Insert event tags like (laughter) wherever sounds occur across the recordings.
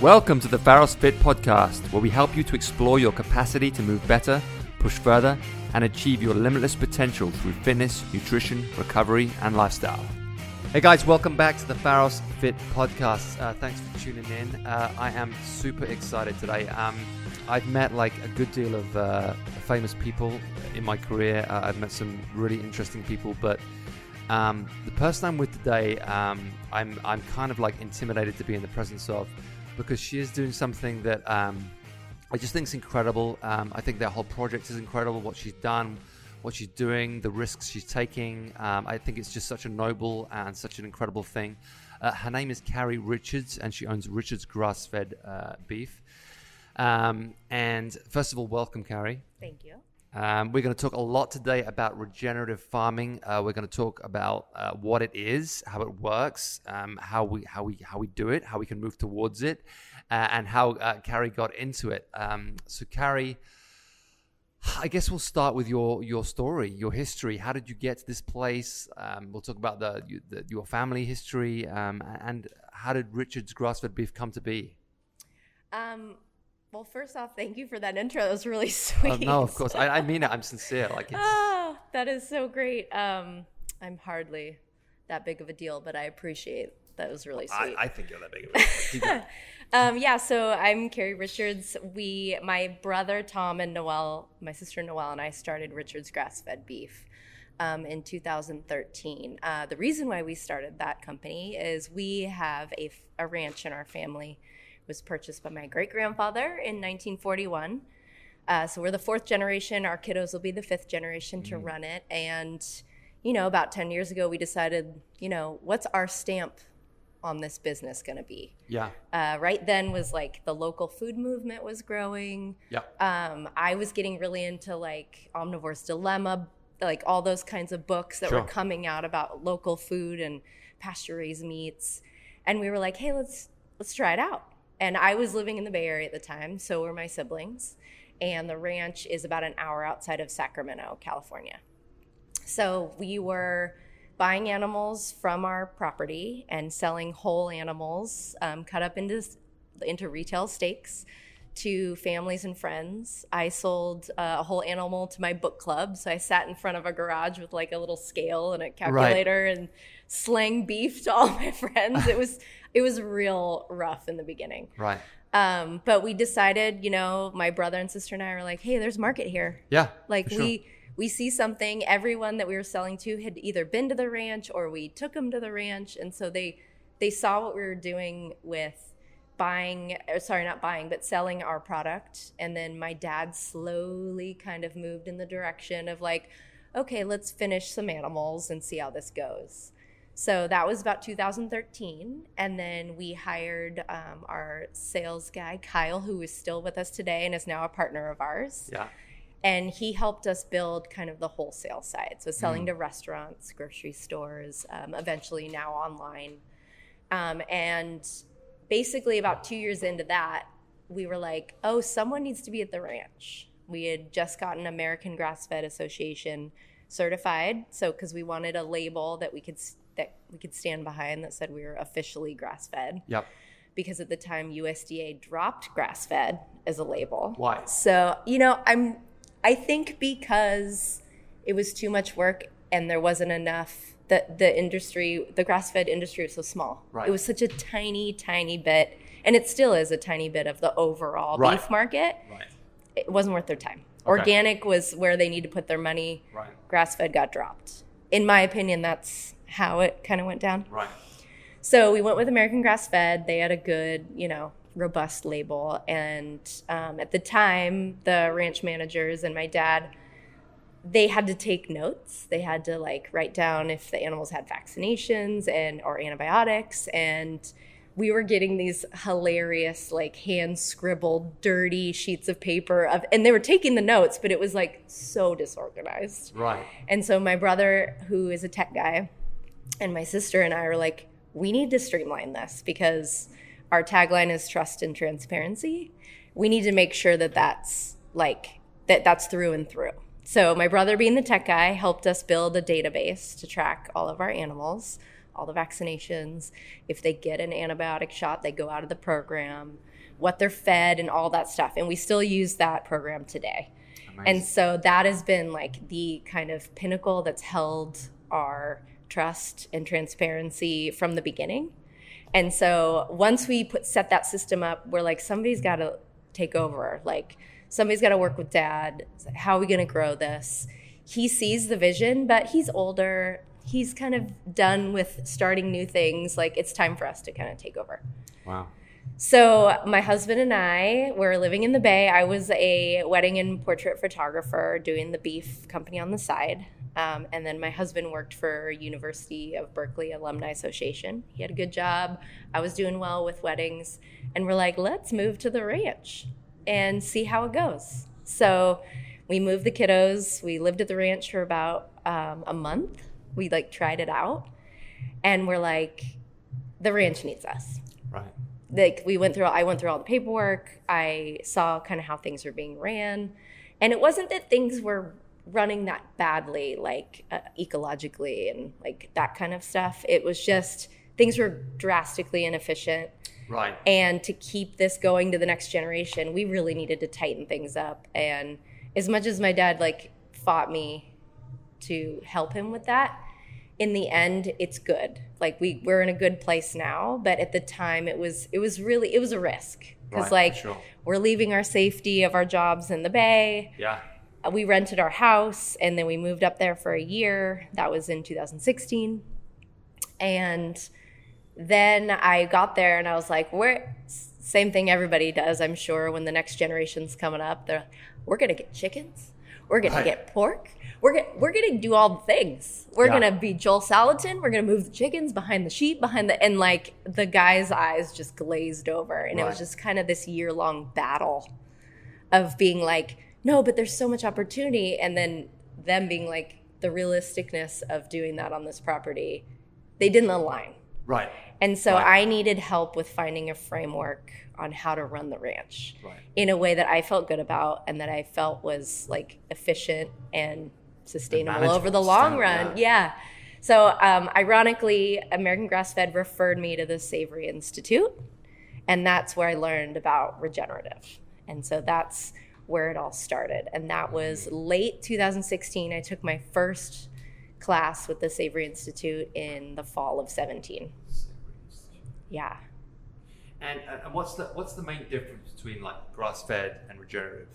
Welcome to the Pharos Fit podcast, where we help you to explore your capacity to move better, push further, and achieve your limitless potential through fitness, nutrition, recovery, and lifestyle. Hey guys, welcome back to the Pharos Fit podcast. Uh, thanks for tuning in. Uh, I am super excited today. Um, I've met like a good deal of uh, famous people in my career. Uh, I've met some really interesting people, but um, the person I'm with today, um, I'm I'm kind of like intimidated to be in the presence of because she is doing something that um, I just think is incredible. Um, I think that whole project is incredible. What she's done, what she's doing, the risks she's taking. Um, I think it's just such a noble and such an incredible thing. Uh, her name is Carrie Richards, and she owns Richards Grass Fed uh, Beef. Um, and first of all, welcome, Carrie. Thank you. Um, we're going to talk a lot today about regenerative farming. Uh, we're going to talk about uh, what it is, how it works, um, how we how we how we do it, how we can move towards it, uh, and how uh, Carrie got into it. Um, so, Carrie, I guess we'll start with your your story, your history. How did you get to this place? Um, we'll talk about the, the your family history, um, and how did Richard's Grassfed Beef come to be? Um, well, first off, thank you for that intro. That was really sweet. (laughs) Oh, no, of course. I, I, mean it. I'm sincere. Like it's... Oh, that is so great. Um, I'm hardly that big of a deal, but I appreciate that was really sweet. I, I think you're that big of a deal. (laughs) um, yeah, so I'm Carrie Richards. We, my brother Tom and Noel, my sister Noel, and I started Richards Grass Fed Beef. Um, in 2013. Uh, the reason why we started that company is we have a, a ranch in our family was purchased by my great grandfather in 1941. Uh, so we're the fourth generation. Our kiddos will be the fifth generation to mm. run it. And, you know, about 10 years ago, we decided, you know, what's our stamp on this business going to be? Yeah. Uh, right then was like the local food movement was growing. Yeah. Um, I was getting really into like Omnivore's Dilemma, like all those kinds of books that sure. were coming out about local food and pasture raised meats. And we were like, hey, let's let's try it out. And I was living in the Bay Area at the time, so were my siblings. And the ranch is about an hour outside of Sacramento, California. So we were buying animals from our property and selling whole animals um, cut up into into retail steaks to families and friends. I sold uh, a whole animal to my book club. So I sat in front of a garage with like a little scale and a calculator right. and slang beef to all (laughs) my friends. It was it was real rough in the beginning. Right. Um, but we decided, you know, my brother and sister and I were like, hey, there's market here. Yeah. Like we we see something. Everyone that we were selling to had either been to the ranch or we took them to the ranch, and so they they saw what we were doing with buying or sorry not buying but selling our product and then my dad slowly kind of moved in the direction of like okay let's finish some animals and see how this goes so that was about 2013. And then we hired um, our sales guy, Kyle, who is still with us today and is now a partner of ours. Yeah. And he helped us build kind of the wholesale side. So selling mm. to restaurants, grocery stores, um, eventually now online. Um, and basically, about two years into that, we were like, oh, someone needs to be at the ranch. We had just gotten American Grass Fed Association certified. So, because we wanted a label that we could that we could stand behind that said we were officially grass fed. Yep. Because at the time USDA dropped grass fed as a label. Why? So, you know, I'm I think because it was too much work and there wasn't enough that the industry the grass fed industry was so small. Right. It was such a tiny, tiny bit and it still is a tiny bit of the overall right. beef market. Right. It wasn't worth their time. Okay. Organic was where they need to put their money. Right. Grass fed got dropped. In my opinion, that's how it kind of went down. Right. So we went with American Grass Fed. They had a good, you know, robust label. And um, at the time, the ranch managers and my dad, they had to take notes. They had to like write down if the animals had vaccinations and or antibiotics. And we were getting these hilarious, like hand scribbled, dirty sheets of paper of, and they were taking the notes, but it was like so disorganized. Right. And so my brother, who is a tech guy, and my sister and I were like, we need to streamline this because our tagline is trust and transparency. We need to make sure that that's like that that's through and through. So my brother being the tech guy helped us build a database to track all of our animals, all the vaccinations. If they get an antibiotic shot, they go out of the program. what they're fed and all that stuff. And we still use that program today. Amazing. And so that has been like the kind of pinnacle that's held our trust and transparency from the beginning. And so once we put set that system up, we're like somebody's got to take over. Like somebody's got to work with dad. How are we going to grow this? He sees the vision, but he's older. He's kind of done with starting new things. Like it's time for us to kind of take over. Wow. So my husband and I were living in the Bay. I was a wedding and portrait photographer doing the beef company on the side. Um, and then my husband worked for University of Berkeley Alumni Association. He had a good job. I was doing well with weddings. And we're like, let's move to the ranch and see how it goes. So we moved the kiddos. We lived at the ranch for about um, a month. We like tried it out. And we're like, the ranch needs us. Right like we went through i went through all the paperwork i saw kind of how things were being ran and it wasn't that things were running that badly like uh, ecologically and like that kind of stuff. It was just things were drastically inefficient. Right. And to keep this going to the next generation we really needed to tighten things up. And as much as my dad like fought me to help him with that in the end it's good. Like we we're in a good place now but at the time it was it was really it was a risk. Because right, like sure. we're leaving our safety of our jobs in the bay. Yeah we rented our house and then we moved up there for a year that was in 2016 and then i got there and i was like where same thing everybody does i'm sure when the next generation's coming up they're we're gonna get chickens we're gonna get pork we're gonna, we're gonna do all the things. We're yeah. gonna be Joel Salatin. We're gonna move the chickens behind the sheep, behind the and like the guy's eyes just glazed over, and right. it was just kind of this year long battle of being like, no, but there's so much opportunity, and then them being like the realisticness of doing that on this property, they didn't align. Right. And so right. I needed help with finding a framework on how to run the ranch right. in a way that I felt good about and that I felt was like efficient and sustainable over the long run. Yeah. yeah. So, um, ironically, American Grass Fed referred me to the Savory Institute, and that's where I learned about regenerative. And so that's where it all started. And that was late 2016. I took my first class with the Savory Institute in the fall of 17. Yeah. And, uh, and what's the what's the main difference between like grass fed and regenerative?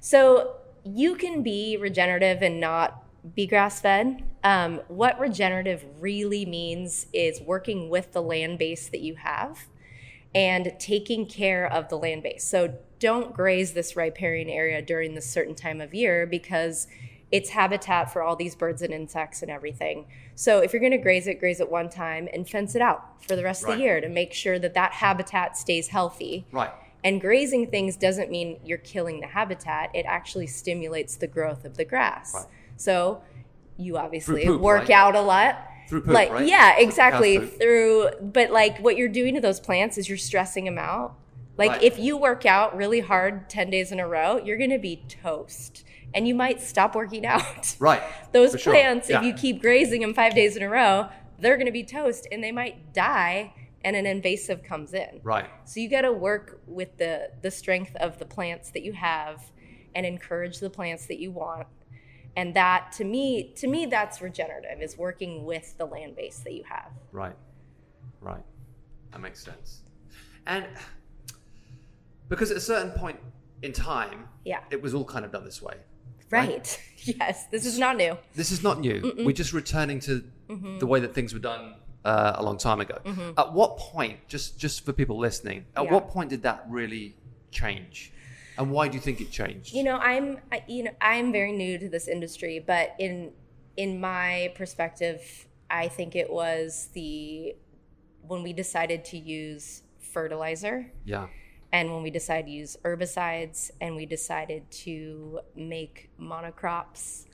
So you can be regenerative and not be grass fed. Um, what regenerative really means is working with the land base that you have and taking care of the land base. So don't graze this riparian area during this certain time of year because it's habitat for all these birds and insects and everything. So if you're going to graze it, graze it one time and fence it out for the rest right. of the year to make sure that that habitat stays healthy. Right. And grazing things doesn't mean you're killing the habitat, it actually stimulates the growth of the grass. Right. So you obviously poop, work right? out a lot. Through poop, like right? yeah, exactly. Through but like what you're doing to those plants is you're stressing them out. Like right. if you work out really hard 10 days in a row, you're going to be toast and you might stop working (laughs) out. Right. Those plants sure. yeah. if you keep grazing them 5 days in a row, they're going to be toast and they might die and an invasive comes in. Right. So you got to work with the the strength of the plants that you have and encourage the plants that you want. And that to me to me that's regenerative is working with the land base that you have. Right. Right. That makes sense. And because at a certain point in time, yeah. it was all kind of done this way. Right. right? (laughs) yes. This is not new. This is not new. Mm-mm. We're just returning to mm-hmm. the way that things were done uh, a long time ago. Mm-hmm. At what point, just just for people listening, at yeah. what point did that really change? And why do you think it changed? You know, I'm I, you know I'm very new to this industry, but in in my perspective, I think it was the when we decided to use fertilizer. Yeah. And when we decided to use herbicides and we decided to make monocrops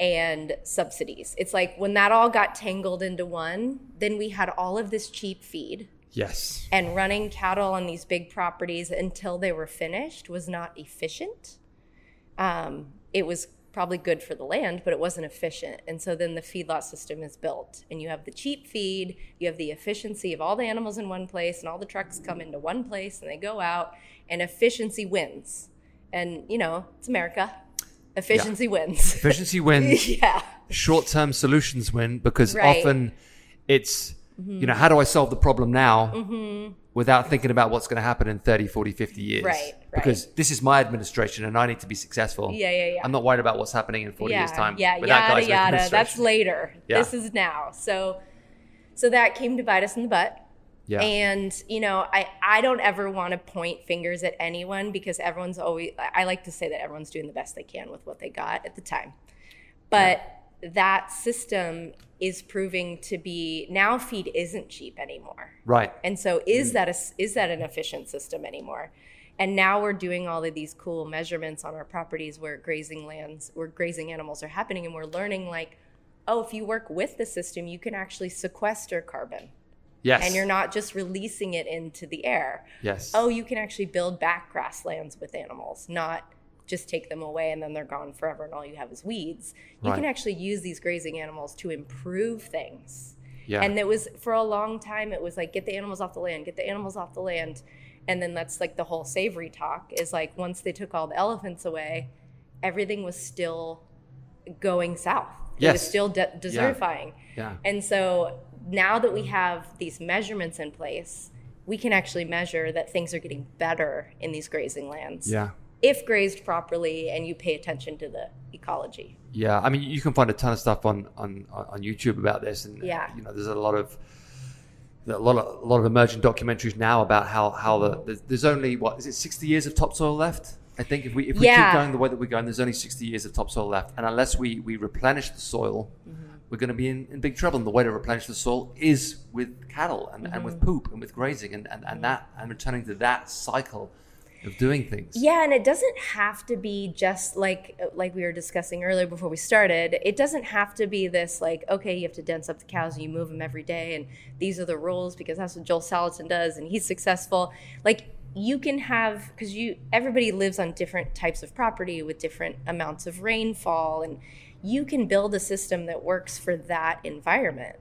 and subsidies. It's like when that all got tangled into one, then we had all of this cheap feed. Yes. And running cattle on these big properties until they were finished was not efficient. Um, it was probably good for the land, but it wasn't efficient. And so then the feedlot system is built, and you have the cheap feed, you have the efficiency of all the animals in one place, and all the trucks come into one place and they go out, and efficiency wins. And, you know, it's America. Efficiency yeah. wins. Efficiency wins. (laughs) yeah. Short term solutions win because right. often it's, mm-hmm. you know, how do I solve the problem now? Mm-hmm without thinking about what's going to happen in 30, 40, 50 years. Right, right. Because this is my administration and I need to be successful. Yeah, yeah, yeah. I'm not worried about what's happening in 40 yeah, years' time. Yeah, yada, yada. That's later. Yeah. This is now. So, so that came to bite us in the butt. Yeah. And, you know, I, I don't ever want to point fingers at anyone because everyone's always, I like to say that everyone's doing the best they can with what they got at the time. But yeah. That system is proving to be now feed isn't cheap anymore. Right. And so is mm that a, is that an efficient system anymore? And now we're doing all of these cool measurements on our properties where grazing lands, where grazing animals are happening, and we're learning like, oh, if you work with the system, you can actually sequester carbon. Yes. And you're not just releasing it into the air. Yes. Oh, you can actually build back grasslands with animals, not just take them away and then they're gone forever and all you have is weeds. You right. can actually use these grazing animals to improve things. Yeah. And it was for a long time it was like get the animals off the land, get the animals off the land. And then that's like the whole savory talk is like once they took all the elephants away, everything was still going south. Yes. It was still de- desertifying. Yeah. yeah. And so now that we have these measurements in place, we can actually measure that things are getting better in these grazing lands. Yeah if grazed properly and you pay attention to the ecology. Yeah, I mean, you can find a ton of stuff on on, on YouTube about this, and yeah. you know, there's a lot of a lot of a lot of emerging documentaries now about how how the there's only what is it 60 years of topsoil left. I think if we if we yeah. keep going the way that we're going, there's only 60 years of topsoil left, and unless we we replenish the soil. Mm-hmm. We're going to be in, in big trouble. And the way to replenish the soil is with cattle and, mm-hmm. and with poop and with grazing and, and, and mm-hmm. that and returning to that cycle of doing things. Yeah, and it doesn't have to be just like like we were discussing earlier before we started. It doesn't have to be this like okay, you have to dense up the cows and you move them every day, and these are the rules because that's what Joel Salatin does, and he's successful. Like you can have because you everybody lives on different types of property with different amounts of rainfall, and you can build a system that works for that environment.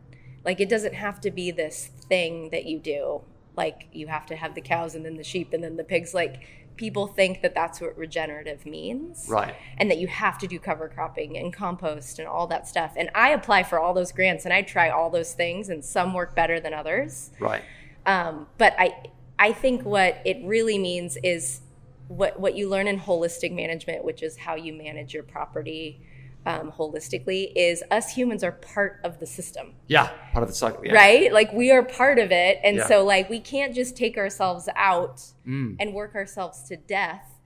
Like it doesn't have to be this thing that you do like you have to have the cows and then the sheep and then the pigs. Like people think that that's what regenerative means. Right. And that you have to do cover cropping and compost and all that stuff. And i apply for all those grants and i try all those things and some work better than others. Right. Um, but i i think what it really means is what what you learn in holistic management which is how you manage your property um, holistically is us humans are part of the system. Yeah, part of the cycle. Yeah. Right? Like we are part of it. And yeah. so, like, we can't just take ourselves out mm. and work ourselves to death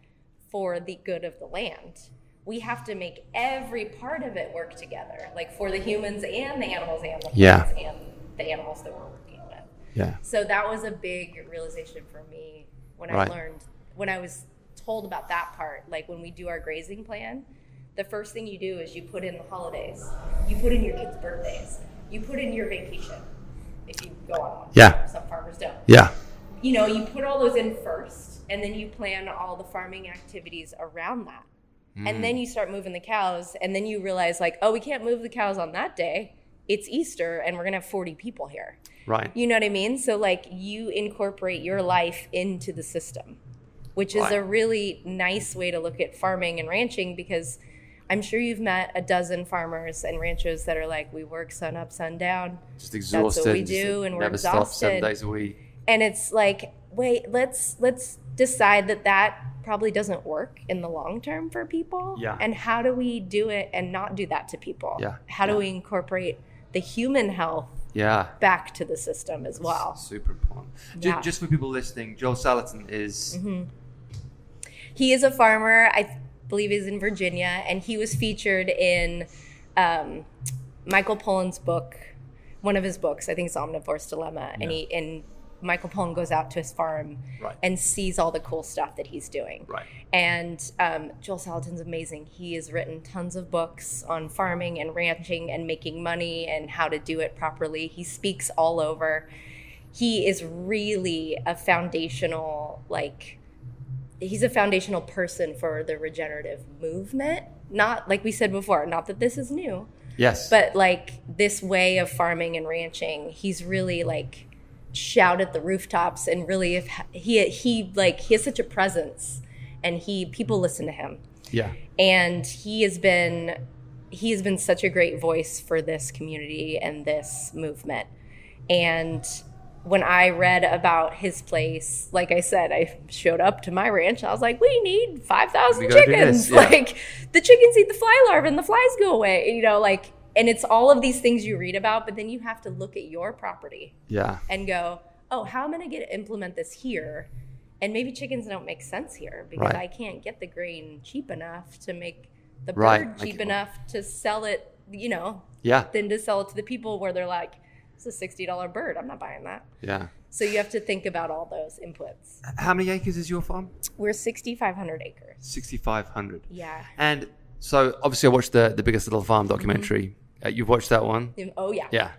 for the good of the land. We have to make every part of it work together, like for the humans and the animals and the yeah. and the animals that we're working with. Yeah. So that was a big realization for me when right. I learned, when I was told about that part, like when we do our grazing plan the first thing you do is you put in the holidays, you put in your kids' birthdays, you put in your vacation if you go on one. Yeah. Some farmers don't. Yeah. You know, you put all those in first, and then you plan all the farming activities around that. Mm. And then you start moving the cows, and then you realize, like, oh, we can't move the cows on that day. It's Easter, and we're going to have 40 people here. Right. You know what I mean? So, like, you incorporate your life into the system, which is right. a really nice way to look at farming and ranching because – I'm sure you've met a dozen farmers and ranchers that are like, we work sun up, sun down. Just exhausted. That's what we do, and we're never exhausted. Stop seven days a week. And it's like, wait, let's let's decide that that probably doesn't work in the long term for people. Yeah. And how do we do it and not do that to people? Yeah. How do yeah. we incorporate the human health? Yeah. Back to the system as well. super important. Yeah. Just, for people listening, Joel Salatin is. Mm-hmm. He is a farmer. I believe he's in Virginia, and he was featured in um, Michael Pollan's book, one of his books. I think it's Omnivore's Dilemma, yeah. and he and Michael Pollan goes out to his farm right. and sees all the cool stuff that he's doing. Right. And um, Joel Salatin's amazing. He has written tons of books on farming and ranching and making money and how to do it properly. He speaks all over. He is really a foundational like he's a foundational person for the regenerative movement not like we said before, not that this is new, Yes. but like this way of farming and ranching, he's really like shouted the rooftops and really if he he like he has such a presence and he people listen to him yeah. and he has been he has been such a great voice for this community and this movement and when i read about his place like i said i showed up to my ranch i was like we need 5000 We gotta do chickens yeah. (laughs) like the chickens eat the fly larvae and the flies go away you know like and it's all of these things you read about but then you have to look at your property Yeah. and go, oh, how am I going to get implement this here? And maybe chickens don't make sense here because Right. I can't get the grain cheap enough to make the bird Right, cheap enough to sell it, you know, Yeah. than to sell it to the people where they're like, it's a sixty dollar bird. I'm not buying that. Yeah. So you have to think about all those inputs. How many acres is your farm? We're sixty five hundred acres. 6,500. Yeah. And so obviously I watched the, the Biggest Little Farm documentary. Uh, you've watched that one? Oh yeah. Yeah.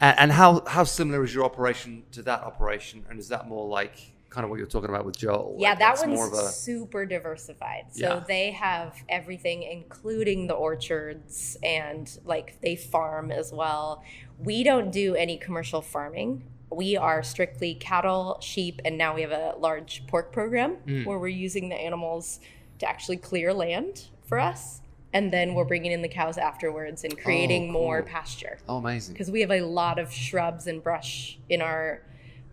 And, and how, how similar is your operation to that operation? And is that more like kind of what you're talking about with Joel? Yeah, Like, that one's more a super diversified. So Yeah. they have everything, including the orchards, and like they farm as well. We don't do any commercial farming. We are strictly cattle, sheep, and now we have a large pork program Mm. where we're using the animals to actually clear land for us. And then we're bringing in the cows afterwards and creating more cool. pasture Oh, amazing. because we have a lot of shrubs and brush in our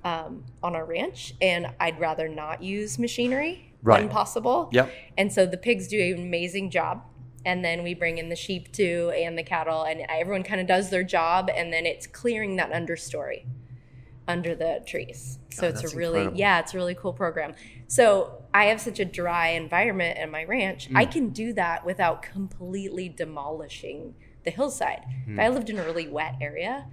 um, on our ranch, and I'd rather not use machinery when possible. Yep. And so the pigs do an amazing job, and then we bring in the sheep too and the cattle, and everyone kind of does their job, and then it's clearing that understory under the trees. So Oh, it's a really incredible. yeah, it's a really cool program. So I have such a dry environment in my ranch. I Mm. can do that without completely demolishing the hillside. If Mm. I lived in a really wet area,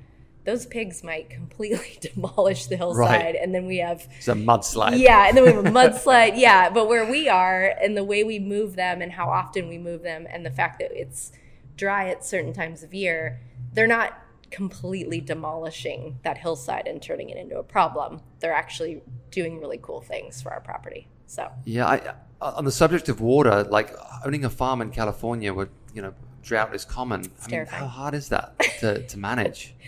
those pigs might completely (laughs) demolish the hillside, and then we have It's a mudslide. yeah, and then we have a (laughs) mudslide. Yeah, but where we are and the way we move them and how often we move them and the fact that it's dry at certain times of year, they're not completely demolishing that hillside and turning it into a problem. They're actually doing really cool things for our property. So, Yeah, I, uh, on the subject of water, like owning a farm in California where, you know, drought is common. I mean, terrifying. how hard is that to, to manage? (laughs)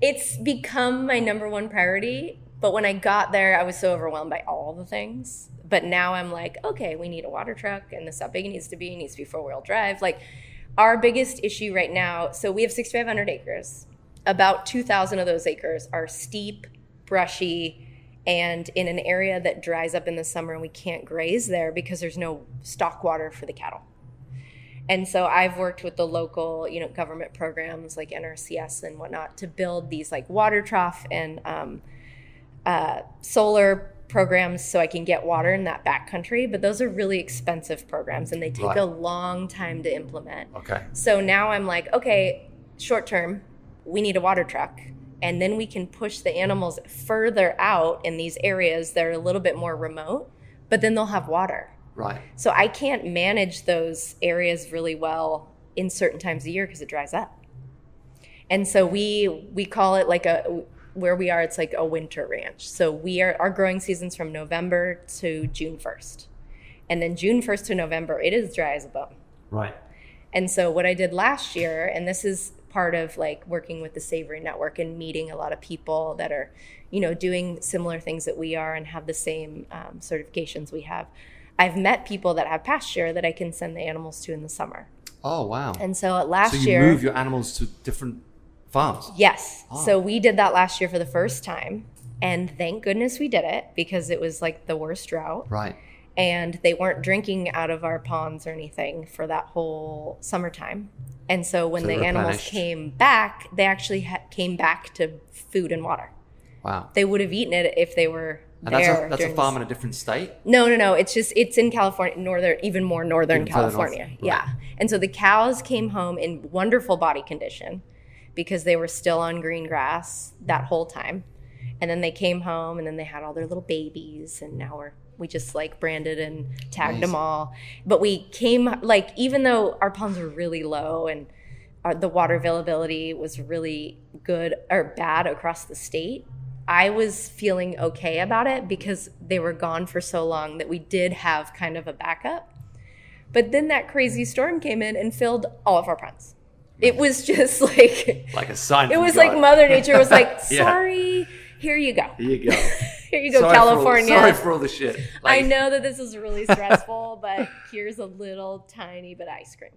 it's become my number one priority. But when I got there, I was so overwhelmed by all the things. But now I'm like, okay, we need a water truck, and this is how big it needs to be. It needs to be four wheel drive. Like, our biggest issue right now so we have 6,500 acres. About 2,000 of those acres are steep, brushy, and in an area that dries up in the summer, and we can't graze there because there's no stock water for the cattle. And so I've worked with the local, you know, government programs like NRCS and whatnot to build these like water trough and um, uh, solar programs so I can get water in that backcountry. But those are really expensive programs and they take Right. a long time to implement. Okay. So now I'm like, okay, short term, we need a water truck. And then we can push the animals further out in these areas that are a little bit more remote, but then they'll have water. Right. So I can't manage those areas really well in certain times of year because it dries up. And so we we call it like a where we are it's like a winter ranch. So we are our growing seasons from November to June 1st. And then June 1st to November it is dry as a bone. Right. And so what I did last year, and this is part of like working with the Savory Network and meeting a lot of people that are, you know, doing similar things that we are and have the same um, certifications we have. I've met people that have pasture that I can send the animals to in the summer. Oh, wow. And so at last so you year, move your animals to different farms? Yes. Oh. So we did that last year for the first time. And thank goodness we did it because it was like the worst drought. Right. And they weren't drinking out of our ponds or anything for that whole summertime. And so when So the animals came back, they actually ha- came back to food and water. Wow. They would have eaten it if they were And that's a, that's a farm in a different state? no, no, no. It's just it's in California, northern, even more northern Even further north, California. right. Yeah. And so the cows came home in wonderful body condition because they were still on green grass that whole time. And then they came home and then they had all their little babies and now we're we just like branded and tagged them all. But we came like even though our ponds were really low and our, the water availability was really good or bad across the state, I was feeling okay about it because they were gone for so long that we did have kind of a backup. But then that crazy storm came in and filled all of our ponds. It was (laughs) just like like a sign. It was God. like Mother Nature was like, (laughs) Yeah. "Sorry, here you go, Here you go. (laughs) here you go, Sorry for all- California." sorry for all the shit. I know that this is really stressful, but here's a little tiny bit of ice cream.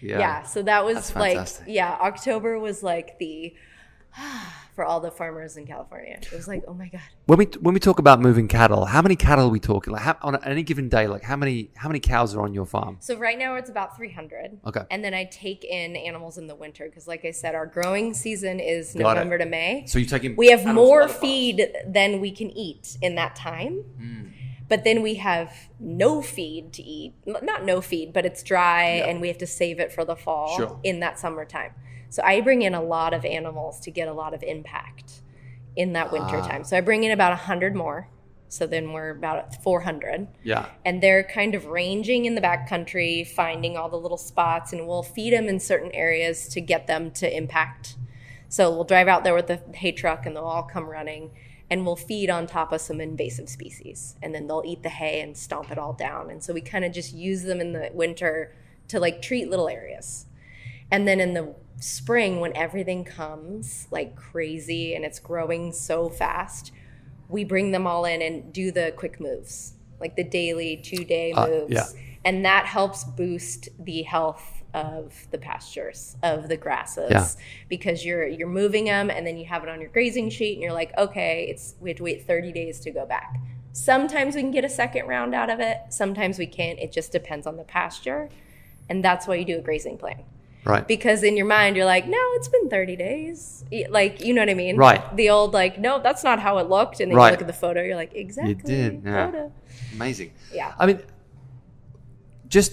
Yeah. Yeah, so that was like, yeah, October was like the (sighs) for all the farmers in California. It was like, oh my god. When we when we talk about moving cattle, how many cattle are we talking? Like how, on any given day, like how many how many cows are on your farm? So right now it's about 300. Okay. And then I take in animals in the winter because, like I said, our growing season is Got it. November to May. So you're taking we have more feed than we can eat in that time. Hmm. But then we have no feed to eat. Not no feed, but it's dry and we have to save it for the fall Sure. in that summertime. So I bring in a lot of animals to get a lot of impact in that winter Ah. time. So I bring in about 100 more. So then we're about 400 Yeah. and they're kind of ranging in the backcountry, finding all the little spots, and we'll feed them in certain areas to get them to impact. So we'll drive out there with the hay truck, and they'll all come running, and we'll feed on top of some invasive species, and then they'll eat the hay and stomp it all down. And so we kind of just use them in the winter to like treat little areas, and then in the spring when everything comes like crazy and it's growing so fast we bring them all in and do the quick moves, like the daily two day Uh, moves. yeah. And that helps boost the health of the pastures, of the grasses. Yeah. Because you're you're moving them and then you have it on your grazing sheet and you're like, okay, it's we have to wait 30 days to go back. Sometimes we can get a second round out of it, sometimes we can't. It just depends on the pasture. And that's why you do a grazing plan Right. because in your mind you're like no it's been 30 days like you know what i mean Right. the old like no that's not how it looked and then Right. you look at the photo you're like exactly did, yeah. photo. Amazing. Yeah. I mean, just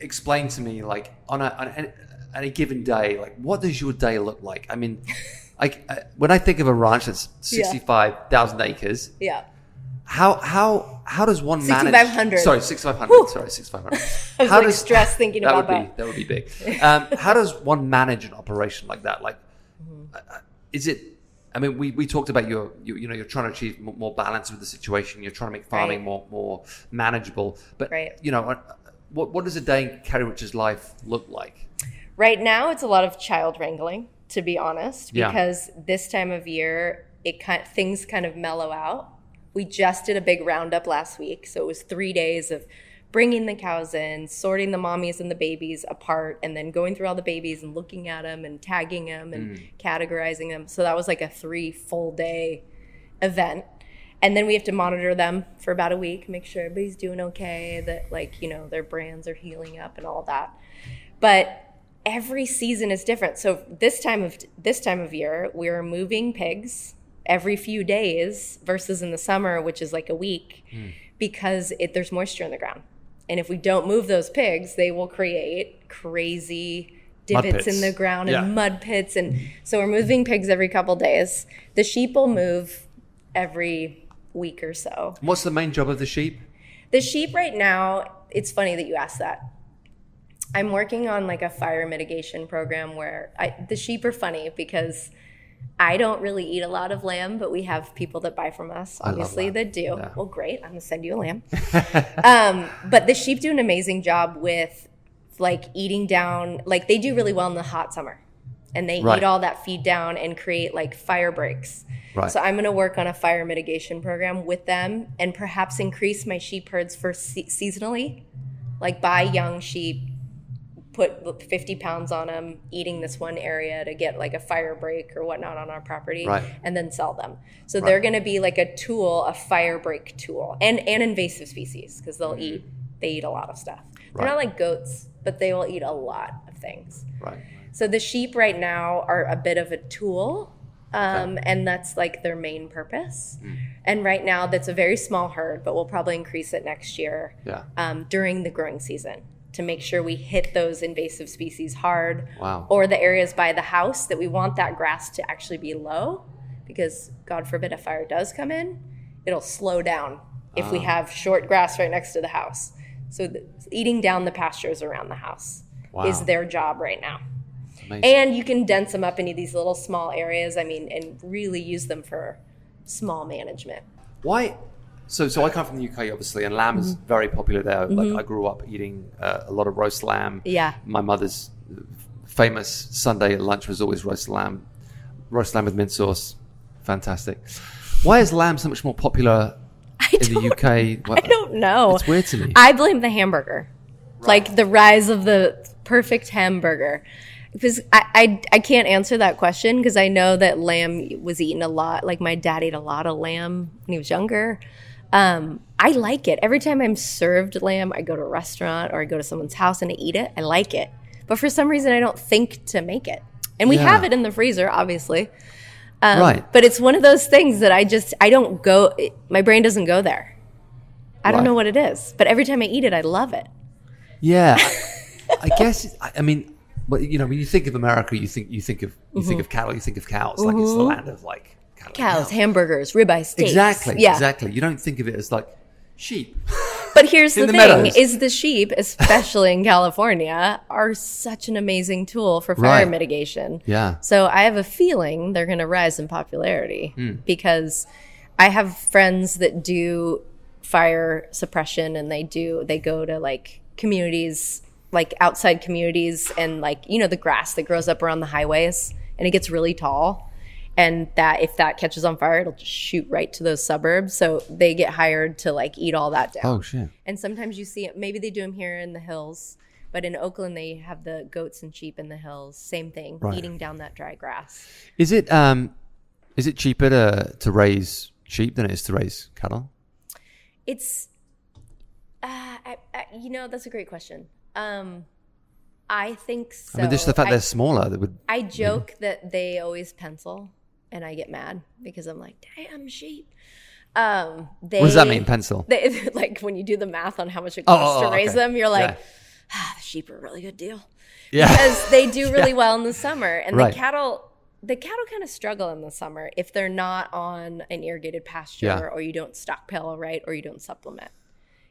explain to me, like on a on a, on a given day, like what does your day look like? I mean, (laughs) like uh, when I think of a ranch that's Yeah. sixty five thousand acres, yeah how how how does one manage? 6,500. Sorry, sixty five hundred. Sorry, sixty five hundred. (laughs) I was How like does- stressed thinking that about would that be that would be big. (laughs) Um, how does one manage an operation like that? Like, Mm-hmm. uh, is it? I mean, we, we talked about your you, you know you're trying to achieve more, balance with the situation. You're trying to make farming Right. more more manageable. But Right. you know, uh, what what does a day in Carrie Richards' life look like? right now it's a lot of child wrangling to be honest Yeah. because this time of year it kind things kind of mellow out we just did a big roundup last week so it was three days of bringing the cows in sorting the mommies and the babies apart and then going through all the babies and looking at them and tagging them and mm. categorizing them so that was like a three full day event. And then we have to monitor them for about a week make sure everybody's doing okay that like you know their brands are healing up and all that. But every season is different. So this time of this time of year we're moving pigs every few days versus in the summer which is like a week hmm. because it, there's moisture in the ground and if we don't move those pigs they will create crazy divots in the ground Yeah. and mud pits and so we're moving pigs every couple days the sheep will move every week or so What's the main job of the sheep? the sheep right now, it's funny that you asked that. I'm working on like a fire mitigation program where I, the sheep are funny because I don't really eat a lot of lamb, but we have people that buy from us, obviously, that do. Yeah. Well, great. I'm going to send you a lamb. (laughs) um, but the sheep do an amazing job with like eating down, like they do really well in the hot summer. And they Right. eat all that feed down and create like fire breaks. Right. So I'm going to work on a fire mitigation program with them and perhaps increase my sheep herds for se- seasonally, like buy young sheep, put 50 pounds on them, eating this one area to get like a fire break or whatnot on our property, Right. and then sell them. So they're going to be like a tool, a fire break tool, and and invasive species because they'll eat they eat a lot of stuff. They're not like goats, but they will eat a lot of things. Right. So the sheep right now are a bit of a tool, um, and that's like their main purpose. And right now, that's a very small herd, but we'll probably increase it next year Yeah. um, during the growing season to make sure we hit those invasive species hard. Wow. Or the areas by the house that we want that grass to actually be low, because God forbid a fire does come in, it'll slow down if we ah. have short grass right next to the house. So the, eating down the pastures around the house Wow. is their job right now. And you can dense them up into these little small areas. I mean, and really use them for small management. Why? So, so I come from the UK, obviously, and lamb is very popular there. Like I grew up eating uh, a lot of roast lamb. Yeah. My mother's famous Sunday lunch was always roast lamb, roast lamb with mint sauce. Fantastic. Why is lamb so much more popular (laughs) in the UK? (laughs) I don't know. It's weird to me. I blame the hamburger, like the rise of the perfect hamburger. Because I, I, I can't answer that question because I know that lamb was eaten a lot. Like my dad ate a lot of lamb when he was younger. Um, I like it. Every time I'm served lamb, I go to a restaurant or I go to someone's house and I eat it. I like it. But for some reason, I don't think to make it. And we Yeah. have it in the freezer, obviously. Um, Right. But it's one of those things that I just, I don't go, it, my brain doesn't go there. I don't know what it is. But every time I eat it, I love it. Yeah, (laughs) I guess. I, I mean, but you know, when you think of America, you think you think of you think of cattle, you think of cows, like it's the land of like Cows, hamburgers, ribeye steaks. Exactly. Yeah. Exactly. You don't think of it as like sheep. (laughs) But here's (laughs) the, the thing: meadows. is the sheep, especially in California, are such an amazing tool for fire Right. mitigation. Yeah. So I have a feeling they're going to rise in popularity Hmm. because I have friends that do fire suppression and they do they go to like communities like outside communities and like you know the grass that grows up around the highways and it gets really tall and that if that catches on fire it'll just shoot right to those suburbs so they get hired to like eat all that down Oh shit. and sometimes you see it maybe they do them here in the hills but in oakland they have the goats and sheep in the hills same thing Right. eating down that dry grass Is it um, is it cheaper to to raise sheep than it is to raise cattle? it's uh, I, I, you know that's a great question um i think so I mean, just the fact I, they're smaller that would. I joke that they always pencil and i get mad because i'm like damn sheep um they What does that mean, pencil? (laughs) they, like when you do the math on how much it Oh, costs oh, to raise okay. them you're like Yeah. ah, the sheep are a really good deal Yeah. because they (laughs) do really well in the summer and Right. the cattle the cattle kind of struggle in the summer if they're not on an irrigated pasture Yeah. or you don't stockpile right or you don't supplement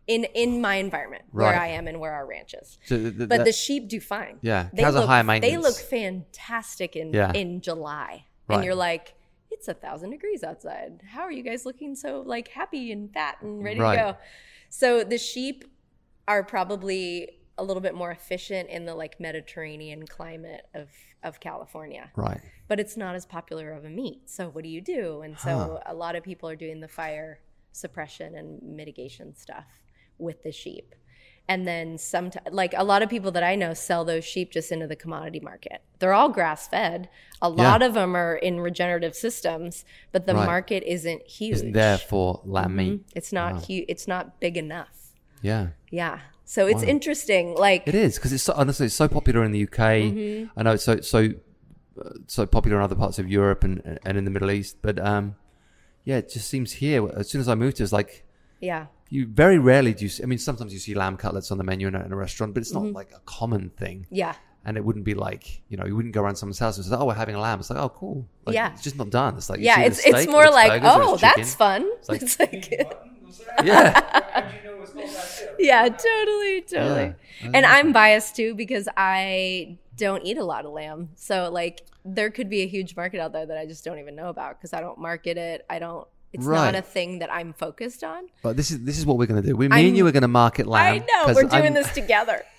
in in my environment where i am and where our ranch is So th- th- but the sheep do fine Yeah, they cows are look, higher they look fantastic in Yeah. in july Right. and you're like it's a thousand degrees outside how are you guys looking so like happy and fat and ready Right. to go so the sheep are probably a little bit more efficient in the like Mediterranean climate of of California. right. But it's not as popular of a meat. So what do you do? And so a lot of people are doing the fire suppression and mitigation stuff with the sheep. And then some like a lot of people that I know sell those sheep just into the commodity market. They're all grass fed. A lot of them are in regenerative systems, but the Right. market isn't huge. Isn't there for lamb meat? It's not huge. It's not big enough. Yeah. Yeah. So it's interesting. Like It is because it's so, honestly it's so popular in the UK. Mm-hmm. I know it's so so uh, so popular in other parts of Europe and and in the Middle East. But um, yeah, it just seems here. As soon as I moved, to it's like yeah. You very rarely do. You see, I mean, sometimes you see lamb cutlets on the menu in a, in a restaurant, but it's Mm-hmm. not like a common thing. Yeah. And it wouldn't be like you know you wouldn't go around someone's house and say, "Oh, we're having a lamb." It's like, "Oh, cool." Like, Yeah. it's just not done. It's like you Yeah, see the it's it's more like, burgers, oh, that's chicken. fun. like- It's like, (laughs) Yeah, How'd you know it was called that too? yeah, totally, totally. Yeah. And I'm biased too because I don't eat a lot of lamb. So like, there could be a huge market out there that I just don't even know about because I don't market it. I don't. It's Right. not a thing that I'm focused on. but this is this is what we're gonna do. We, me I'm- and you are gonna market lamb. I know we're doing I'm- this together. (laughs)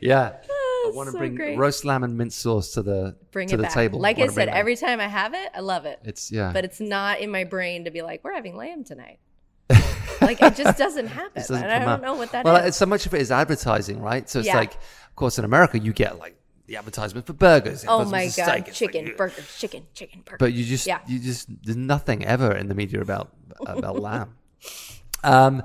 Yeah, I Oh, want to so bring great. roast lamb and mint sauce to the Bring to the back. table. Like I Wanna said, every time I have it, I love it. it's yeah, But it's not in my brain to be like, we're having lamb tonight. (laughs) like it just doesn't happen. Doesn't and I don't up. know what that is. well, it's so much of it is advertising, right? So it's Yeah. like, of course, in America, you get like the advertisement for burgers. oh my god, steak. It's like, chicken, burgers, chicken, chicken, burger. But you just, Yeah. you just, there's nothing ever in the media about about (laughs) lamb. Um,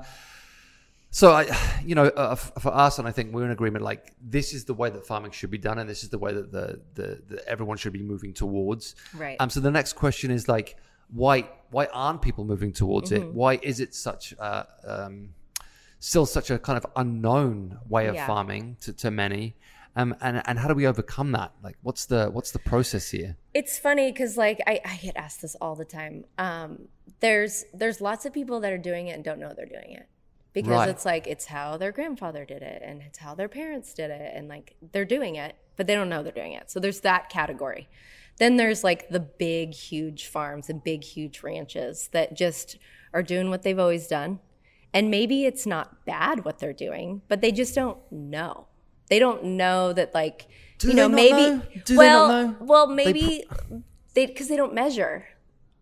so I, you know, uh, for us, and I think we're in agreement. Like this is the way that farming should be done, and this is the way that the the, the everyone should be moving towards. Right. Um. So the next question is like, why why aren't people moving towards Mm-hmm. it? Why is it such uh, um, still such a kind of unknown way of Yeah. farming to, to many? Um, and and how do we overcome that? Like, what's the what's the process here? it's funny because like I, I get asked this all the time um, there's there's lots of people that are doing it and don't know they're doing it because Right. it's like it's how their grandfather did it and it's how their parents did it and like they're doing it but they don't know they're doing it so there's that category then there's like the big huge farms and big huge ranches that just are doing what they've always done. And maybe it's not bad what they're doing, but they just don't know. They don't know that like Do you they know maybe know? Do they well not know? well maybe they because they don't measure.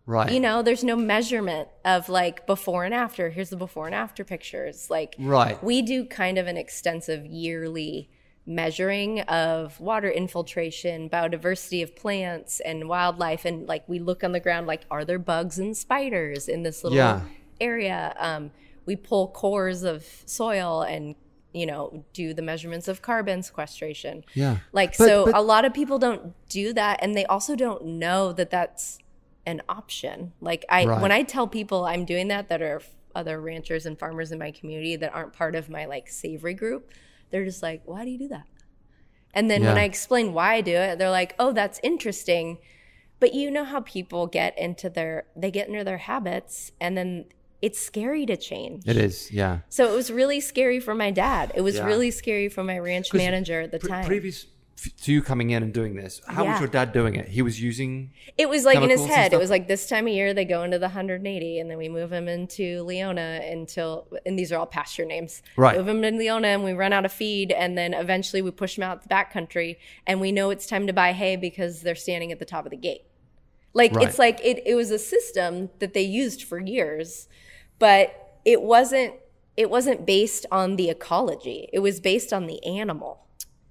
Right. You know, there's no measurement of like before and after. Here's the before and after pictures. Like Right. we do kind of an extensive yearly measuring of water infiltration, biodiversity of plants and wildlife and like we look on the ground like are there bugs and spiders in this little Yeah. area? Um we pull cores of soil and you know do the measurements of carbon sequestration. Yeah. like But- so but- a lot of people don't do that and they also don't know that that's an option. Like i Right. when i tell people i'm doing that that are other ranchers and farmers in my community that aren't part of my like savory group they're just like why do you do that? And then when i explain why i do it they're like oh that's interesting. But you know how people get into their they get into their habits and then it's scary to change It is. Yeah. so it was really scary for my dad it was Yeah. really scary for my ranch manager at the Pre- time previous to you coming in and doing this, how was your dad doing it? He was using. It was like in his head. It was like this time of year they go into the 180, and then we move him into Leona until, and these are all pasture names. Right. Move him in Leona, and we run out of feed, and then eventually we push him out the backcountry, and we know it's time to buy hay because they're standing at the top of the gate. Like Right. it's like it. It was a system that they used for years, but it wasn't. It wasn't based on the ecology. It was based on the animal.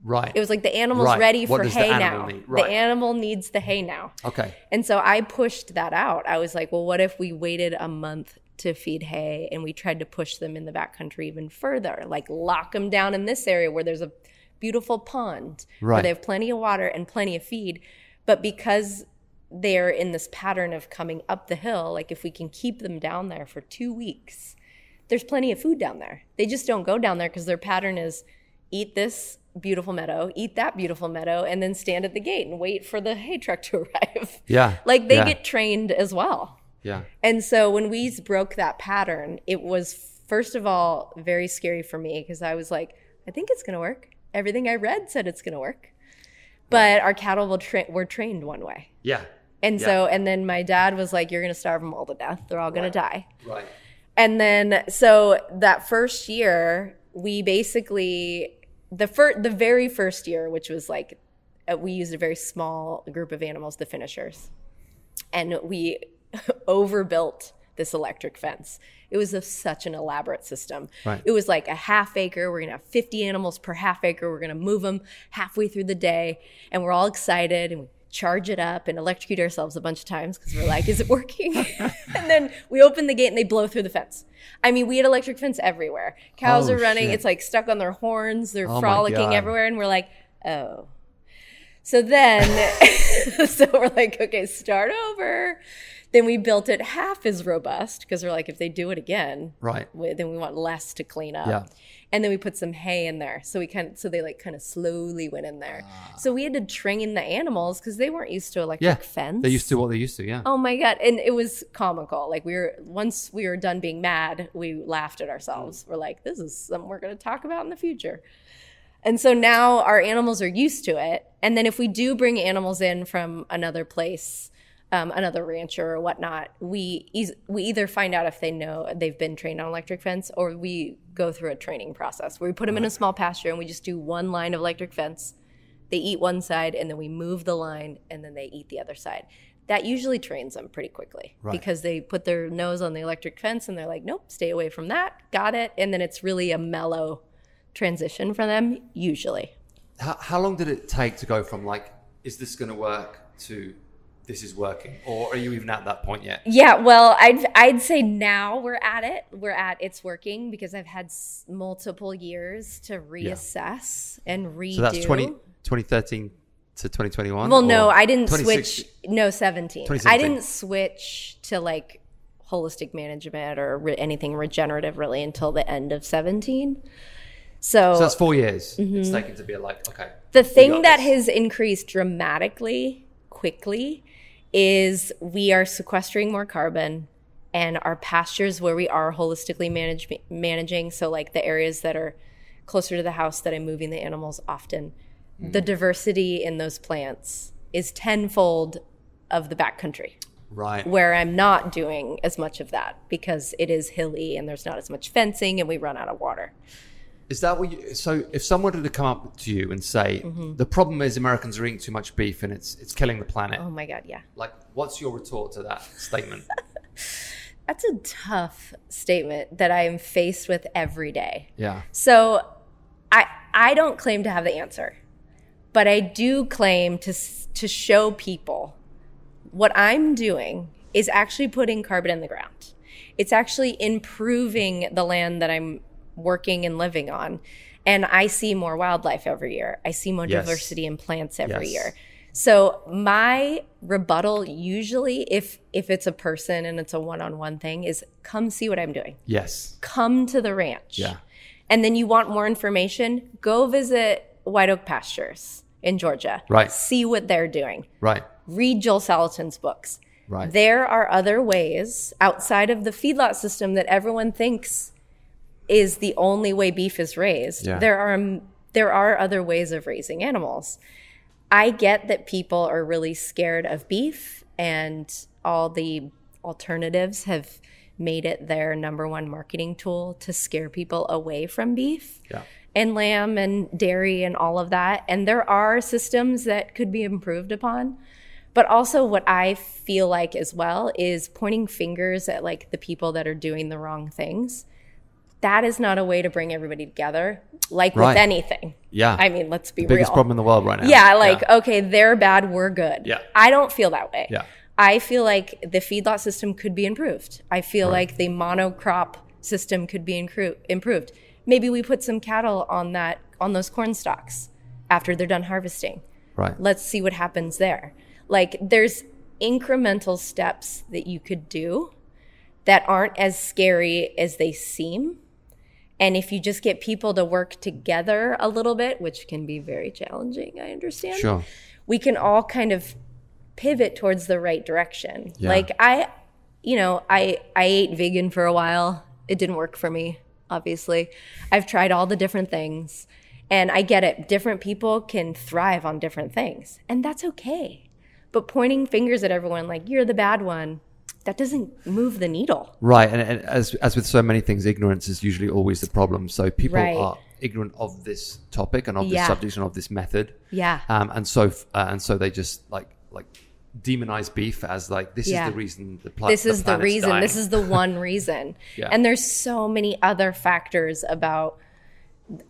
Right. It was like the animal's Right. ready What for does the hay now. Right. The animal needs the hay now. okay. And so I pushed that out. I was like, well, what if we waited a month to feed hay and we tried to push them in the backcountry even further? Like lock them down in this area where there's a beautiful pond, where they have plenty of water and plenty of feed. But because they're in this pattern of coming up the hill, like if we can keep them down there for two weeks, there's plenty of food down there. They just don't go down there because their pattern is eat this beautiful meadow, eat that beautiful meadow, and then stand at the gate and wait for the hay truck to (laughs) arrive. Yeah. Like they Yeah. get trained as well. Yeah. And so when we broke that pattern, it was first of all very scary for me because I was like, I think it's going to work. Everything I read said it's going to work. But our cattle will tra- were trained one way. Yeah. And so, and then my dad was like, You're going to starve them all to death. They're all going to die. Right. And then, so that first year, we basically the first, the very first year, which was like, uh, we used a very small group of animals, the finishers, and we (laughs) overbuilt this electric fence. It was a, such an elaborate system. Right. It was like a half acre. We're gonna have 50 animals per half acre. We're gonna move them halfway through the day, and we're all excited and we charge it up and electrocute ourselves a bunch of times because we're like, is it working? (laughs) and then we open the gate and they blow through the fence. I mean, we had electric fence everywhere. Cows Oh, are running. shit. It's like stuck on their horns. They're Oh frolicking everywhere, and we're like, oh. So then, (laughs) so we're like, okay, start over. Then we built it half as robust because we're like, if they do it again, Right. we- then we want less to clean up. Yeah. And then we put some hay in there. So we kind of, so they like kind of slowly went in there. Ah. So we had to train the animals because they weren't used to electric Yeah. fence. They used to what they used to. Yeah. Oh my god! And it was comical. Like we were once we were done being mad, we laughed at ourselves. We're like, "This is something we're going to talk about in the future." And so now our animals are used to it. And then if we do bring animals in from another place, um, another rancher or whatnot, we eas- we either find out if they know they've been trained on electric fence, or we go through a training process where we put them in a small pasture and we just do one line of electric fence. They eat one side, and then we move the line, and then they eat the other side. That usually trains them pretty quickly Right. because they put their nose on the electric fence and they're like, "Nope, stay away from that." Got it. And then it's really a mellow transition for them usually. How, how long did it take to go from like, is this going to work to this is working? Or are you even at that point yet? Yeah, well, I'd I'd say now we're at it. We're at it's working because I've had s- multiple years to reassess and redo. So that's 20, 2013 to 2021? Well, no, I didn't switch. No, 17. I didn't switch to like holistic management or re- anything regenerative really until the end of 17. So, So that's four years. It's taken to be like, okay. Mm-hmm. the thing that this. has increased dramatically quickly is we are sequestering more carbon and our pastures where we are holistically manage, managing so like the areas that are closer to the house that i'm moving the animals often Mm. the diversity in those plants is tenfold of the backcountry Right. Where I'm not doing as much of that because it is hilly and there's not as much fencing and we run out of water. Is that what you, so if someone were to come up to you and say, mm-hmm. the problem is Americans are eating too much beef and it's, it's killing the planet. Oh my God, yeah. Like, what's your retort to that statement? (laughs) That's a tough statement that I am faced with every day. yeah. So I I don't claim to have the answer, but I do claim to to show people what I'm doing is actually putting carbon in the ground. It's actually improving the land that I'm working and living on. And I see more wildlife every year. I see more Yes. diversity in plants every Yes. year. So my rebuttal usually if if it's a person and it's a one-on-one thing is come see what I'm doing Yes. come to the ranch. Yeah. And then you want more information, go visit White Oak Pastures in Georgia. Right. See what they're doing. Right. Read Joel Salatin's books. Right. There are other ways outside of the feedlot system that everyone thinks is the only way beef is raised. Yeah. There are there are other ways of raising animals. I get that people are really scared of beef and all the alternatives have made it their number one marketing tool to scare people away from beef Yeah. and lamb and dairy and all of that. And there are systems that could be improved upon. But also, what I feel like as well is pointing fingers at like the people that are doing the wrong things. That is not a way to bring everybody together, like Right. with anything. Yeah. I mean, let's be real. Biggest real. problem in the world right now. Yeah, like, okay, they're bad, we're good. Yeah. I don't feel that way. Yeah. I feel like the feedlot system could be improved. I feel like the monocrop system could be incru- improved. Maybe we put some cattle on that on those corn stalks after they're done harvesting. Right. Let's see what happens there. Like there's incremental steps that you could do that aren't as scary as they seem. And if you just get people to work together a little bit, which can be very challenging, I understand Sure. we can all kind of pivot towards the right direction. Yeah. Like I, you know, I I ate vegan for a while. It didn't work for me, obviously. I've tried all the different things. And I get it. Different people can thrive on different things. And that's okay. But pointing fingers at everyone like you're the bad one, that doesn't move the needle. Right, and, and as as with so many things, ignorance is usually always the problem. So people Right. are ignorant of this topic and of this Yeah. subject and of this method. Yeah. Um, and so uh, and so they just like like demonize beef as like this Yeah. is the reason the pla- this is the reason dying. this is the one (laughs) reason Yeah. and there's so many other factors about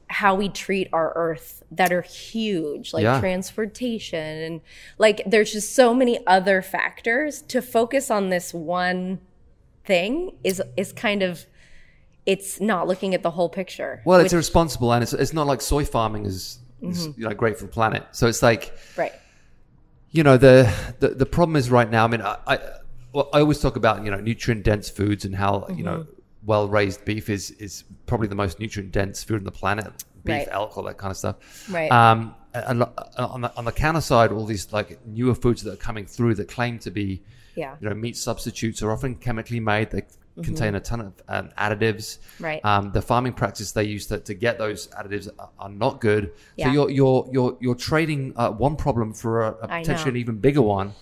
how we treat our earth that are huge like Yeah. transportation and like there's just so many other factors to focus on this one thing is is kind of it's not looking at the whole picture well, it's irresponsible, and it's it's not like soy farming is, is Mm-hmm. you know great for the planet. So it's like right you know the, the the problem is right now. I mean, I, I well, I always talk about you know nutrient dense foods and how you know Mm-hmm. Well raised beef is is probably the most nutrient dense food on the planet. Beef, Right. elk, all that kind of stuff. Right. Um, and and on the on the counter side, all these like newer foods that are coming through that claim to be yeah you know meat substitutes are often chemically made. They contain a ton of um, additives. Mm-hmm. Right. Um, the farming practice they use to, to get those additives are, are not good. Yeah. So you're you're you're you're trading uh, one problem for a, a potentially an even bigger one,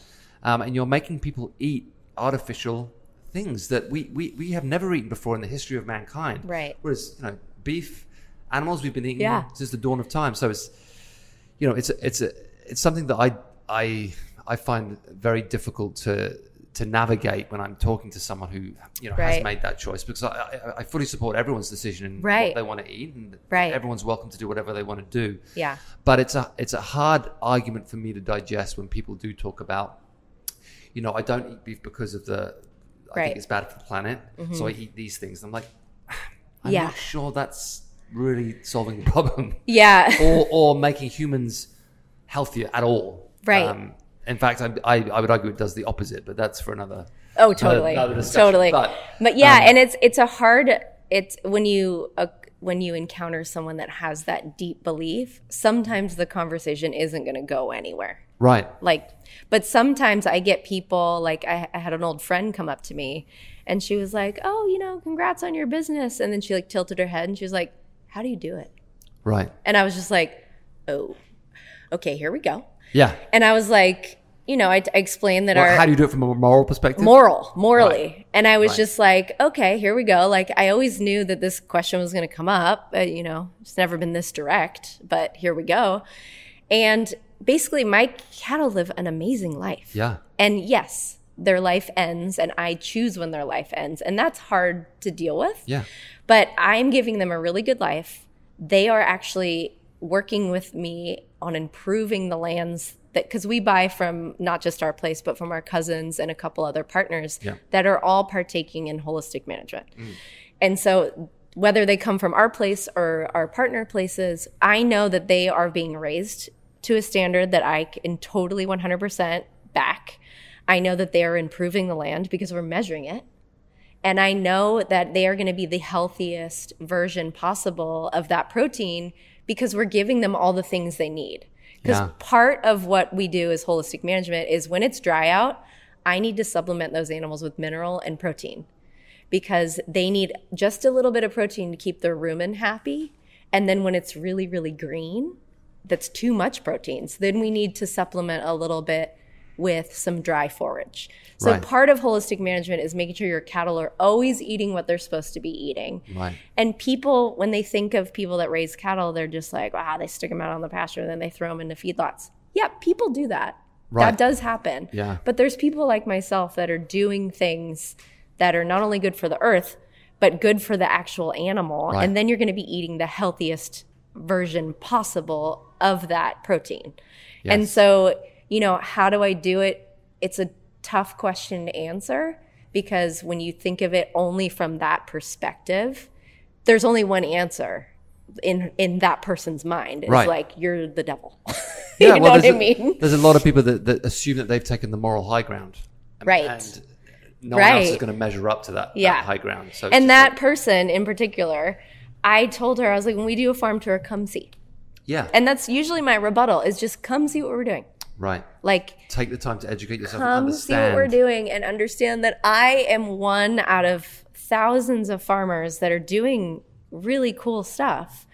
um, and you're making people eat artificial things that we, we we have never eaten before in the history of mankind. Right. Whereas you know beef, animals we've been eating Yeah. since the dawn of time. So it's you know it's a, it's a, it's something that I I I find very difficult to to navigate when I'm talking to someone who you know has made that choice because I, I, I fully support everyone's decision in Right. what they want to eat and Right. everyone's welcome to do whatever they want to do. yeah But it's a it's a hard argument for me to digest when people do talk about, you know, I don't eat beef because of the, Right. Mm-hmm. think it's bad for the planet, so I eat these things. I'm like, (sighs) I'm Yeah. not sure that's really solving the (laughs) problem yeah or or making humans healthier at all. Right. Um, in fact, I, I I would argue it does the opposite, but that's for another. Oh, totally, another discussion. totally. But, But, yeah, um, and it's it's a hard. It's when you uh, when you encounter someone that has that deep belief. Sometimes the conversation isn't going to go anywhere. Right. Like, but sometimes I get people like I, I had an old friend come up to me, and she was like, "Oh, you know, congrats on your business," and then she like tilted her head and she was like, "How do you do it?" Right. And I was just like, "Oh, okay, here we go." Yeah. And I was like, you know, I, I explained that Well, our how do you do it from a moral perspective? moral, morally. Right. And I was Right. just like, okay, here we go. Like I always knew that this question was going to come up. Uh, you know, it's never been this direct, but here we go. And basically, my cattle live an amazing life. Yeah. And yes, their life ends, and I choose when their life ends, and that's hard to deal with. Yeah. But I'm giving them a really good life. They are actually working with me on improving the lands that because we buy from not just our place but from our cousins and a couple other partners Yeah. that are all partaking in holistic management. Mm. And so whether they come from our place or our partner places, I know that they are being raised to a standard that I can totally 100% back. I know that they are improving the land because we're measuring it. And I know that they are going to be the healthiest version possible of that protein because we're giving them all the things they need. Because Yeah. part of what we do as holistic management is when it's dry out, I need to supplement those animals with mineral and protein because they need just a little bit of protein to keep their rumen happy. And then when it's really, really green, that's too much protein. So then we need to supplement a little bit with some dry forage. So Right. part of holistic management is making sure your cattle are always eating what they're supposed to be eating. Right. And people, when they think of people that raise cattle, they're just like, wow, they stick them out on the pasture and then they throw them into feedlots. Yeah, people do that. Right. That does happen. Yeah. But there's people like myself that are doing things that are not only good for the earth, but good for the actual animal. Right. And then you're going to be eating the healthiest version possible of that protein. And so, you know, how do I do it? It's a tough question to answer because when you think of it only from that perspective, there's only one answer in in that person's mind. It's Right. like you're the devil. (laughs) Yeah, you well, know what I a- mean? There's a lot of people that, that assume that they've taken the moral high ground. And, Right. And no one else is going to measure up to that, that high ground. So And that like- person in particular, I told her I was like, when we do a farm tour, come see. Yeah. And that's usually my rebuttal is just come see what we're doing. right. Like Take the time to educate yourself and come see what we're doing and understand that I am one out of thousands of farmers that are doing really cool stuff.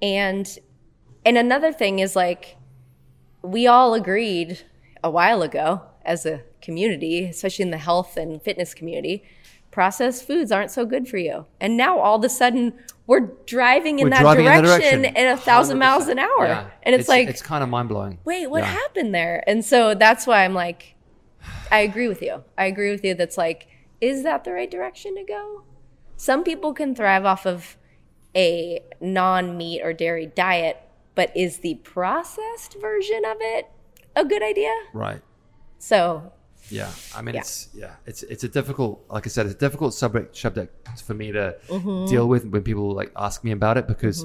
And and another thing is like we all agreed a while ago as a community, especially in the health and fitness community, processed foods aren't so good for you. And now all of a sudden we're driving in, We're that, driving in direction at a thousand miles an hour. Yeah. And it's, like it's kind of mind blowing. wait, what Yeah. happened there? And so that's why I'm like, I agree with you. I agree with you. That's like, is that the right direction to go? Some people can thrive off of a non meat or dairy diet, but is the processed version of it a good idea? Right. So, Yeah, I mean Yeah. it's yeah, it's it's a difficult, like I said, it's a difficult subject subject for me to Mm-hmm. deal with when people like ask me about it because,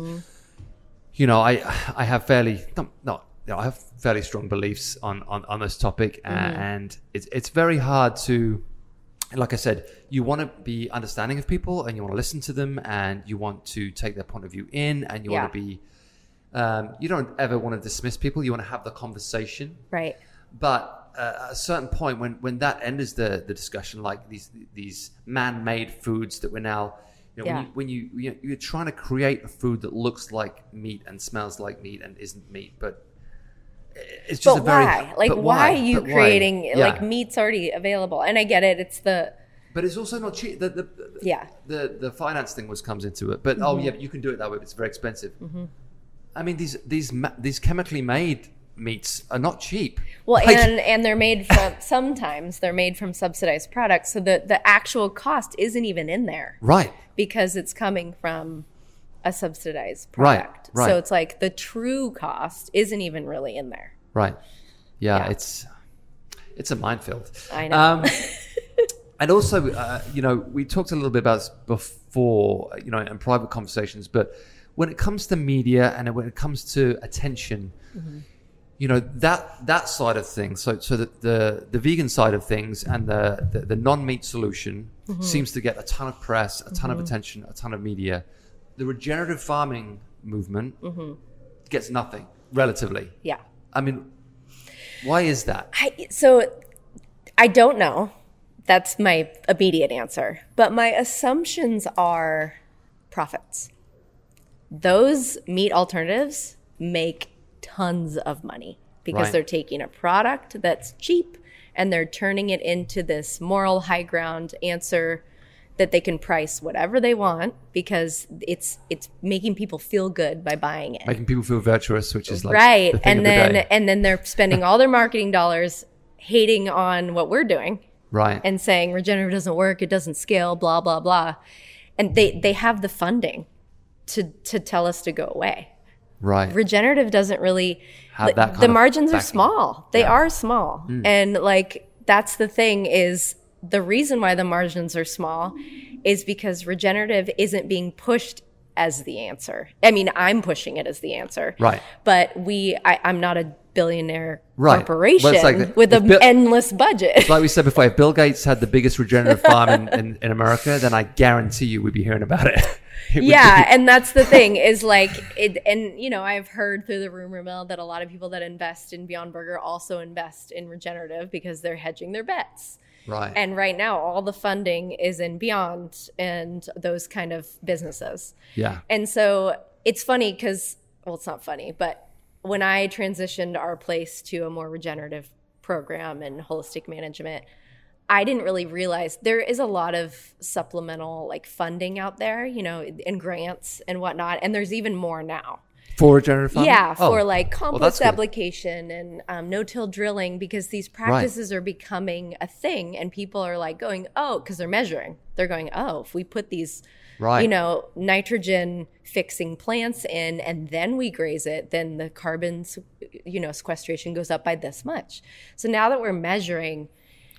you know, I I have fairly no no, you know, I have fairly strong beliefs on on on this topic, Mm-hmm. and it's it's very hard to, like I said, you want to be understanding of people and you want to listen to them and you want to take their point of view in and you Yeah. want to be, um, you don't ever want to dismiss people. You want to have the conversation right. but uh, at a certain point when when that enters the the discussion like these these man-made foods that we're now you know, Yeah. when you when you you- you're trying to create a food that looks like meat and smells like meat and isn't meat but it's just But a very why? Like, but why, are you But creating, Yeah. like, meat's already available? And I get it. It's the, but it's also not cheap the, the, yeah. the the finance thing was comes into it but Mm-hmm. oh yeah but you can do it that way but it's very expensive i mean these these these chemically made meats are not cheap Well, Like- and and they're made from (laughs) sometimes they're made from subsidized products, so the the actual cost isn't even in there right because it's coming from a subsidized Right, product. right. So it's like the true cost isn't even really in there. Right. Yeah, Yeah. it's it's a minefield. I know. Um, (laughs) and also, uh, you know, we talked a little bit about this before, you know, in private conversations, but when it comes to media and when it comes to attention, Mm-hmm. You know, that that side of things, so so the the, the vegan side of things and the the, the non meat solution Mm-hmm. seems to get a ton of press, a ton of attention, a ton of media. The regenerative farming movement Mm-hmm. gets nothing relatively. Yeah. I mean, why is that? I, so I don't know. That's my immediate answer. But my assumptions are profits. Those meat alternatives make tons of money because Right. they're taking a product that's cheap and they're turning it into this moral high ground answer that they can price whatever they want because it's it's making people feel good by buying it. Making people feel virtuous, which is like right. the And the then day. and then they're spending all their marketing dollars hating on what we're doing right. and saying regenerative doesn't work, it doesn't scale, blah blah blah. And they they have the funding to to tell us to go away. Right. Regenerative doesn't really Have that kind the margins are small. They Yeah. are small. Mm. And like that's the thing is the reason why the margins are small is because regenerative isn't being pushed as the answer. I mean, I'm pushing it as the answer. Right. But we I, I'm not a billionaire Right. corporation like- with an Bill- endless budget. like we said before, if Bill Gates had the biggest regenerative farm in, (laughs) in, in America, then I guarantee you we'd be hearing about it. Yeah be- and that's the thing is like it and you know i've heard through the rumor mill that a lot of people that invest in beyond burger also invest in regenerative because they're hedging their bets right. and right now all the funding is in beyond and those kind of businesses yeah. and so it's funny because well it's not funny but when i transitioned our place to a more regenerative program and holistic management I didn't really realize there is a lot of supplemental like funding out there, you know, and grants and whatnot. And there's even more now. For regenerative farming? Yeah, Oh. for like compost good. application and um, no-till drilling because these practices are becoming a thing, and people are like going, oh, because they're measuring. They're going, oh, if we put these, Right. you know, nitrogen fixing plants in, and then we graze it, then the carbon, you know, sequestration goes up by this much. So now that we're measuring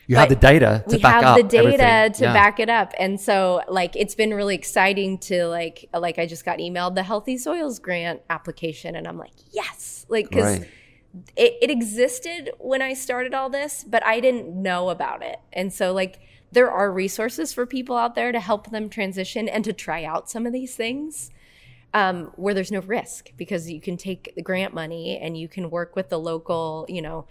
you have the data to we back have up the data everything. to Yeah. back it up and so like it's been really exciting to like like i just got emailed the healthy soils grant application and i'm like yes like because Right. it, it existed when i started all this but i didn't know about it and so like there are resources for people out there to help them transition and to try out some of these things um, where there's no risk because you can take the grant money and you can work with the local, you know,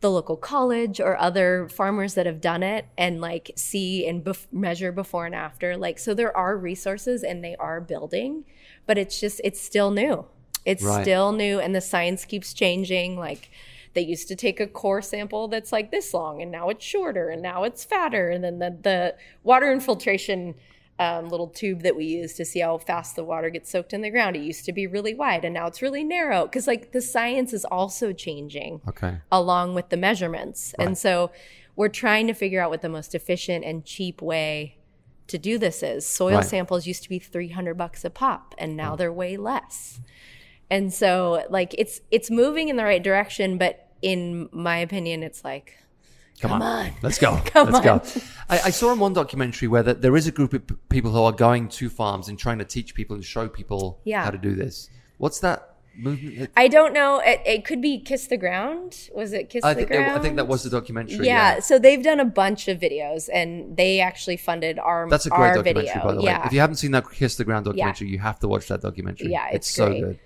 the local college or other farmers that have done it and like see and bef- measure before and after. Like, so there are resources and they are building, but it's just, it's still new. It's Right. still new and the science keeps changing. Like, they used to take a core sample that's like this long and now it's shorter and now it's fatter. And then the, the water infiltration um, little tube that we use to see how fast the water gets soaked in the ground. It used to be really wide and now it's really narrow because like the science is also changing Okay. along with the measurements. Right. And so we're trying to figure out what the most efficient and cheap way to do this is. Soil Right. samples used to be 300 bucks a pop and now they're way less. And so like it's it's moving in the right direction but in my opinion it's like Come, Come on. on. Let's go. (laughs) Come Let's on. go. I, I saw in one documentary where that there is a group of p- people who are going to farms and trying to teach people and show people Yeah. how to do this. What's that movement? I don't know. It, it could be Kiss the Ground. Was it Kiss I the Ground? I think that was the documentary. yeah, Yeah. so they've done a bunch of videos and they actually funded our That's a great documentary, video. by the way. yeah. If you haven't seen that Kiss the Ground documentary, you have to watch that documentary. Yeah, it's so great. good.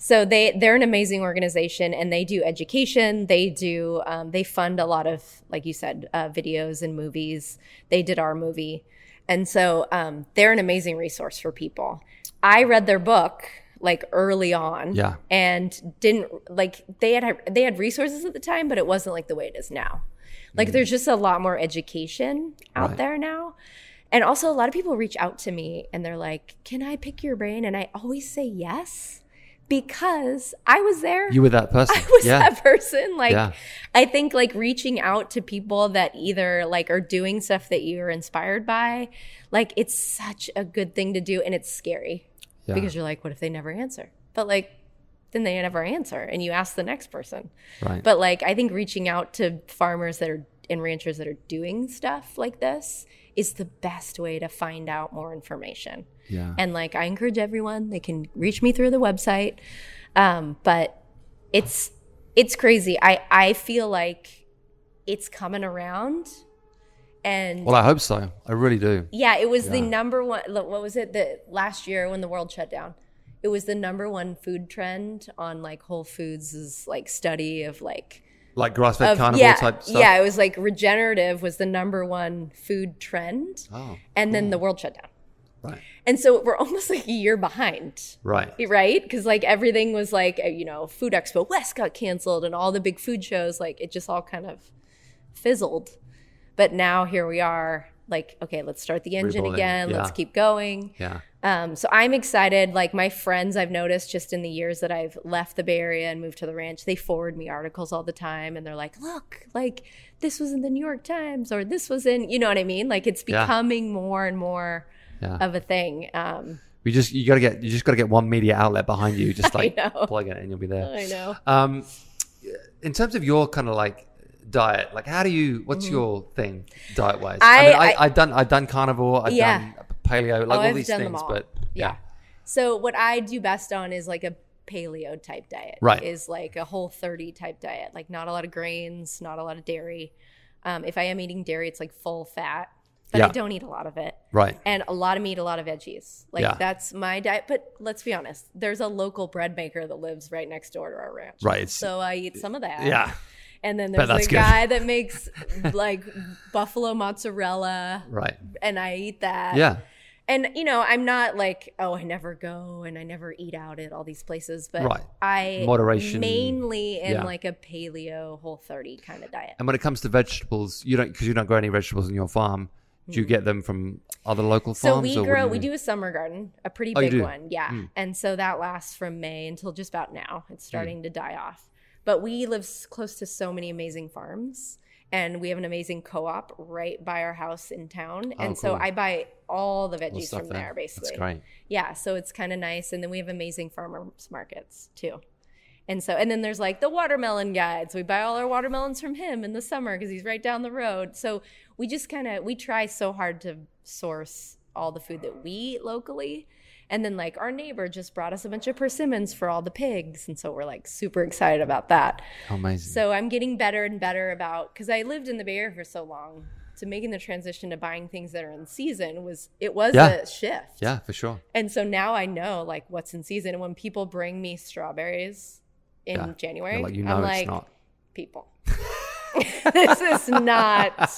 So they they're an amazing organization and they do education. They do um, they fund a lot of like you said uh, videos and movies. They did our movie, and so um, they're an amazing resource for people. I read their book like early on, Yeah. and didn't like they had they had resources at the time, but it wasn't like the way it is now. Like there's just a lot more education out Mm. Right. there now. And also a lot of people reach out to me and they're like, "Can I pick your brain?" And I always say yes because I was there. You were that (laughs) person. I was yeah. that person. Like Yeah. I think like reaching out to people that either like are doing stuff that you're inspired by, like it's such a good thing to do and it's scary. Yeah. Because you're like, what if they never answer? But like then they never answer and you ask the next person. Right. But like I think reaching out to farmers that are and ranchers that are doing stuff like this is the best way to find out more information. yeah. And like I encourage everyone, they can reach me through the website. Um, but it's it's crazy. I I feel like it's coming around. And well, I hope so. I really do. yeah, it was the number one. What was it? The last year when the world shut down, it was the number one food trend on like Whole Foods' like study of like Like grass fed of carnivore yeah type stuff. yeah. It was like regenerative was the number one food trend, Oh. and then the world shut down. Right. And so we're (laughs) almost like a year behind. Right. Right? Because like everything was like, you know, Food Expo West got canceled and all the big food shows, like it just all kind of fizzled. But now here we are, like, okay, let's start the engine Rebuilding. again. Yeah. Let's keep going. Yeah. Um, so I'm excited. Like my friends, I've noticed just in the years that I've left the Bay Area and moved to the ranch, they forward me articles all the time, and they're like, "Look, like this was in the New York Times, or this was in," you know what I mean? Like it's Yeah. becoming more and more Yeah. of a thing. Um, We just you gotta get you just gotta get one media outlet behind you, just (laughs) like plug it and you'll be there. I know. Um, in terms of your kind of like diet, like how do you? What's your thing diet wise? Mm-hmm. I- mean, I, I- I've done I've done carnivore, I've Yeah. done paleo, like Oh, all I've these things, all. but yeah. So what I do best on is like a paleo type diet. Right. Is like a whole 30 type diet. Like not a lot of grains, not a lot of dairy. Um, if I am eating dairy, it's like full fat, but I don't eat a lot of it. right, And a lot of meat, a lot of veggies. Like Yeah. that's my diet. But let's be honest, there's a local bread maker that lives right next door to our ranch. Right, So I eat some of that. yeah, And then there's a guy that makes like buffalo mozzarella, right, and I eat that yeah, and you know i'm not like oh i never go and i never eat out at all these places but Right. i Moderation. mainly in Yeah. like a paleo whole 30 kind of diet And when it comes to vegetables, you don't because you don't grow any vegetables in your farm. Do you get them from other local farms? so we grow you we do a summer garden a pretty Oh, big one yeah Mm. and so that lasts from may until just about now it's Hmm. starting to die off but we live close to so many amazing farms and we have an amazing co-op right by our house in town. Oh, and so i buy all the veggies from there. basically That's great. yeah so it's kind of nice and then we have amazing farmers markets too. And so and then there's like the watermelon guide so we buy all our watermelons from him in the summer because he's right down the road. So we just kind of we try so hard to source all the food that we eat locally and then like our neighbor just brought us a bunch of persimmons for all the pigs and so we're like super excited about that Amazing. so i'm getting better and better about because i lived in the bay area for so long so making the transition to buying things that are in season was it was Yeah. a shift yeah, for sure. and so now I know like what's in season. And when people bring me strawberries in Yeah. January, like you know I'm like, not. people, (laughs) (laughs) this is not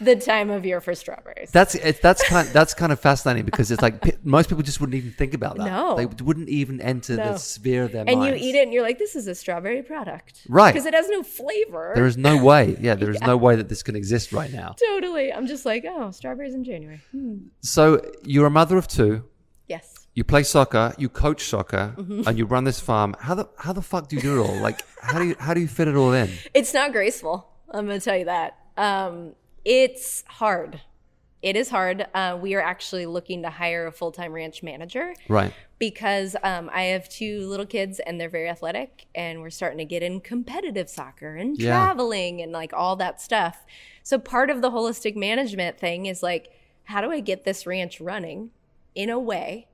the time of year for strawberries. That's it, that's kind that's kind of fascinating because it's like pe- (laughs) most people just wouldn't even think about that. No. they wouldn't even enter No. the sphere of their and minds. you eat it and you're like, this is a strawberry product. Right. Because it has no flavor. There is no way. Yeah, there is (laughs) no way that this can exist right now. totally. I'm just like, oh, strawberries in January. Hmm. So you're a mother of two. You play soccer. You coach soccer, Mm-hmm. and you run this farm. How the how the fuck do you do it all? Like how do you how do you fit it all in? (laughs) It's not graceful. I'm to tell you that. Um, it's hard. It is hard. Uh, we are actually looking to hire a full time ranch manager. Right. because um, I have two little kids and they're very athletic, and we're starting to get in competitive soccer and Yeah. traveling and like all that stuff. So, part of the holistic management thing is like, how do I get this ranch running in a way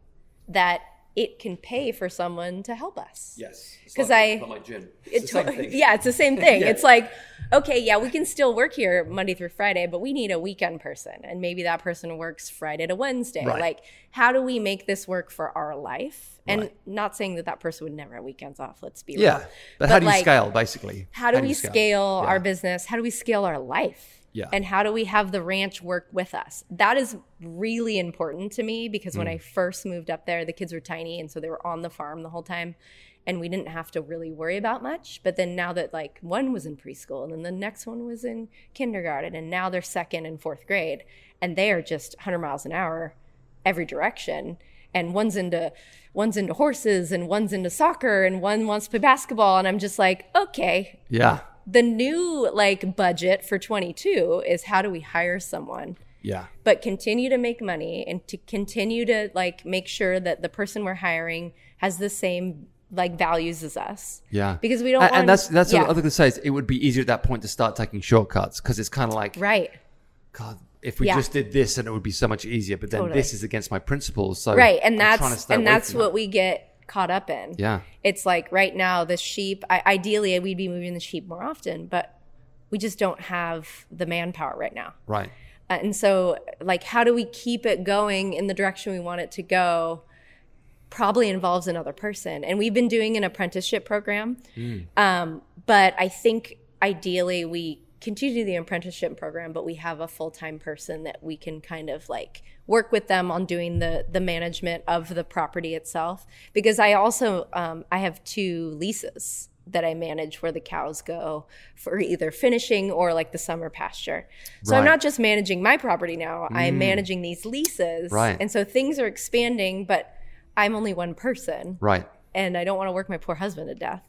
that it can pay for someone to help us? Yes. 'Cause I- my gym. It to- yeah, it's the same (laughs) thing. It's like, okay, yeah, we can still work here Monday through Friday, but we need a weekend person. And maybe that person works Friday to Wednesday. Right. Like, how do we make this work for our life? And Right. not saying that that person would never have weekends off, let's be Yeah, real. Yeah. But, how do you like, scale basically? How do we you scale, Yeah. our business? How do we scale our life? Yeah. And how do we have the ranch work with us? That is really important to me because Mm. when I first moved up there, the kids were tiny and so they were on the farm the whole time and we didn't have to really worry about much. But then now that like one was in preschool and then the next one was in kindergarten and now they're second and fourth grade and they are just 100 miles an hour every direction and one's into one's into horses and one's into soccer and one wants to play basketball and I'm just like, okay, Yeah. The new like budget for 22 is how do we hire someone Yeah. but continue to make money and to continue to like make sure that the person we're hiring has the same like values as us Yeah. because we don't and, want and that's that's yeah. what I was going to say. Is it would be easier at that point to start taking shortcuts because it's kind of like, right God, if we Yeah. just did this, and it would be so much easier. But then Totally. this is against my principles. So right and I'm that's and that's what that. we get caught up in. Yeah. it's like right now the sheep I, ideally we'd be moving the sheep more often but we just don't have the manpower right now. Right. Uh, and so like how do we keep it going in the direction we want it to go probably involves another person. And we've been doing an apprenticeship program. Um, but i think ideally we continue the apprenticeship program, but we have a full time person that we can kind of like work with them on doing the the management of the property itself. Because I also um, I have two leases that I manage where the cows go for either finishing or like the summer pasture. So I'm not just managing my property now, I'm managing these leases. Right. And so things are expanding, but I'm only one person Right. and I don't want to work my poor husband to death.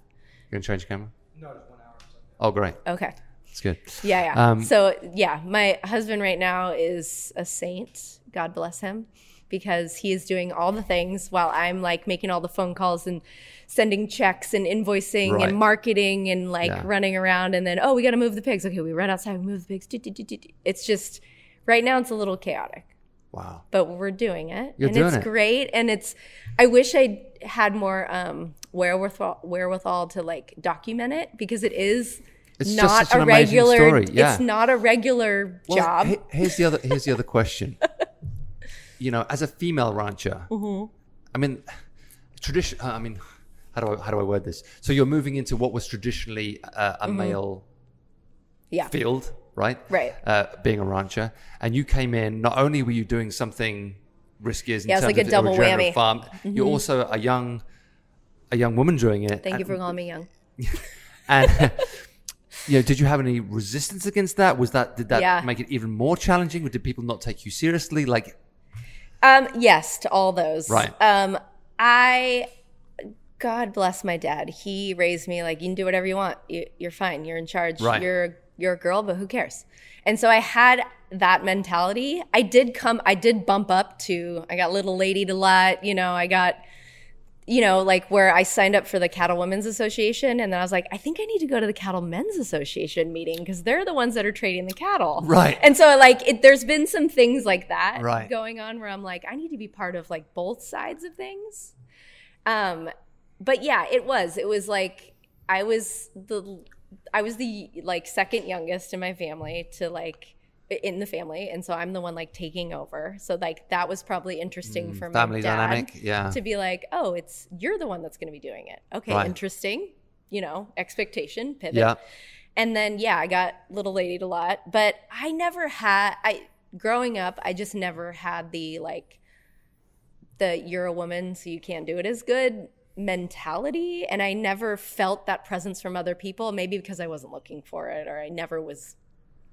You gonna change the camera? No, just one hour. Oh, great. Okay. That's good. Yeah, yeah. Um, so yeah, my husband right now is a saint. God bless him, because he is doing all the things while I'm like making all the phone calls and sending checks and invoicing Right. and marketing and like Yeah. running around. And then oh, we got to move the pigs. Okay, we run outside, we move the pigs. It's just right now it's a little chaotic Wow. but we're doing it You're and doing it's it. great and it's i wish i had more um wherewithal wherewithal to like document it because it is It's just not a regular story, yeah. it's not a regular Well, job he- here's the other. Here's the other question. (laughs) you know, as a female rancher, Mm-hmm. I mean, tradition. I mean, how do I how do I word this? So you're moving into what was traditionally uh, a male yeah field, right? Mm-hmm. Right. Uh, being a rancher, and you came in. Not only were you doing something risky as in Yeah, terms like a of double regenerative whammy. Mm-hmm. farm, you're also a young, a young woman doing it. thank you for calling me young (laughs) And you know, did you have any resistance against that? Was that did that Yeah. make it even more challenging? Or did people not take you seriously? Like, Um, yes, to all those. Right. Um, I, God bless my dad. He raised me like you can do whatever you want. You, you're fine. You're in charge. Right. You're you're a girl, but who cares? And so I had that mentality. I did come. I did bump up to. I got little lady to lot. You know. I got. You know, like where I signed up for the Cattle Women's Association, and then I was like, I think I need to go to the Cattle Men's Association meeting because they're the ones that are trading the cattle. Right. And so, like, it, there's been some things like that Right. going on where I'm like, I need to be part of like both sides of things. Um, but yeah, it was. It was like I was the I was the like second youngest in my family to like in the family, and so I'm the one like taking over. So like that was probably interesting for my Mm, family dad dynamic, yeah. to be like, oh, it's you're the one that's going to be doing it. Okay, Right. interesting. You know, expectation pivot. yeah, And then yeah, I got little lady a lot, but I never had I growing up, I just never had the like the you're a woman so you can't do it as good mentality and I never felt that presence from other people, maybe because I wasn't looking for it or I never was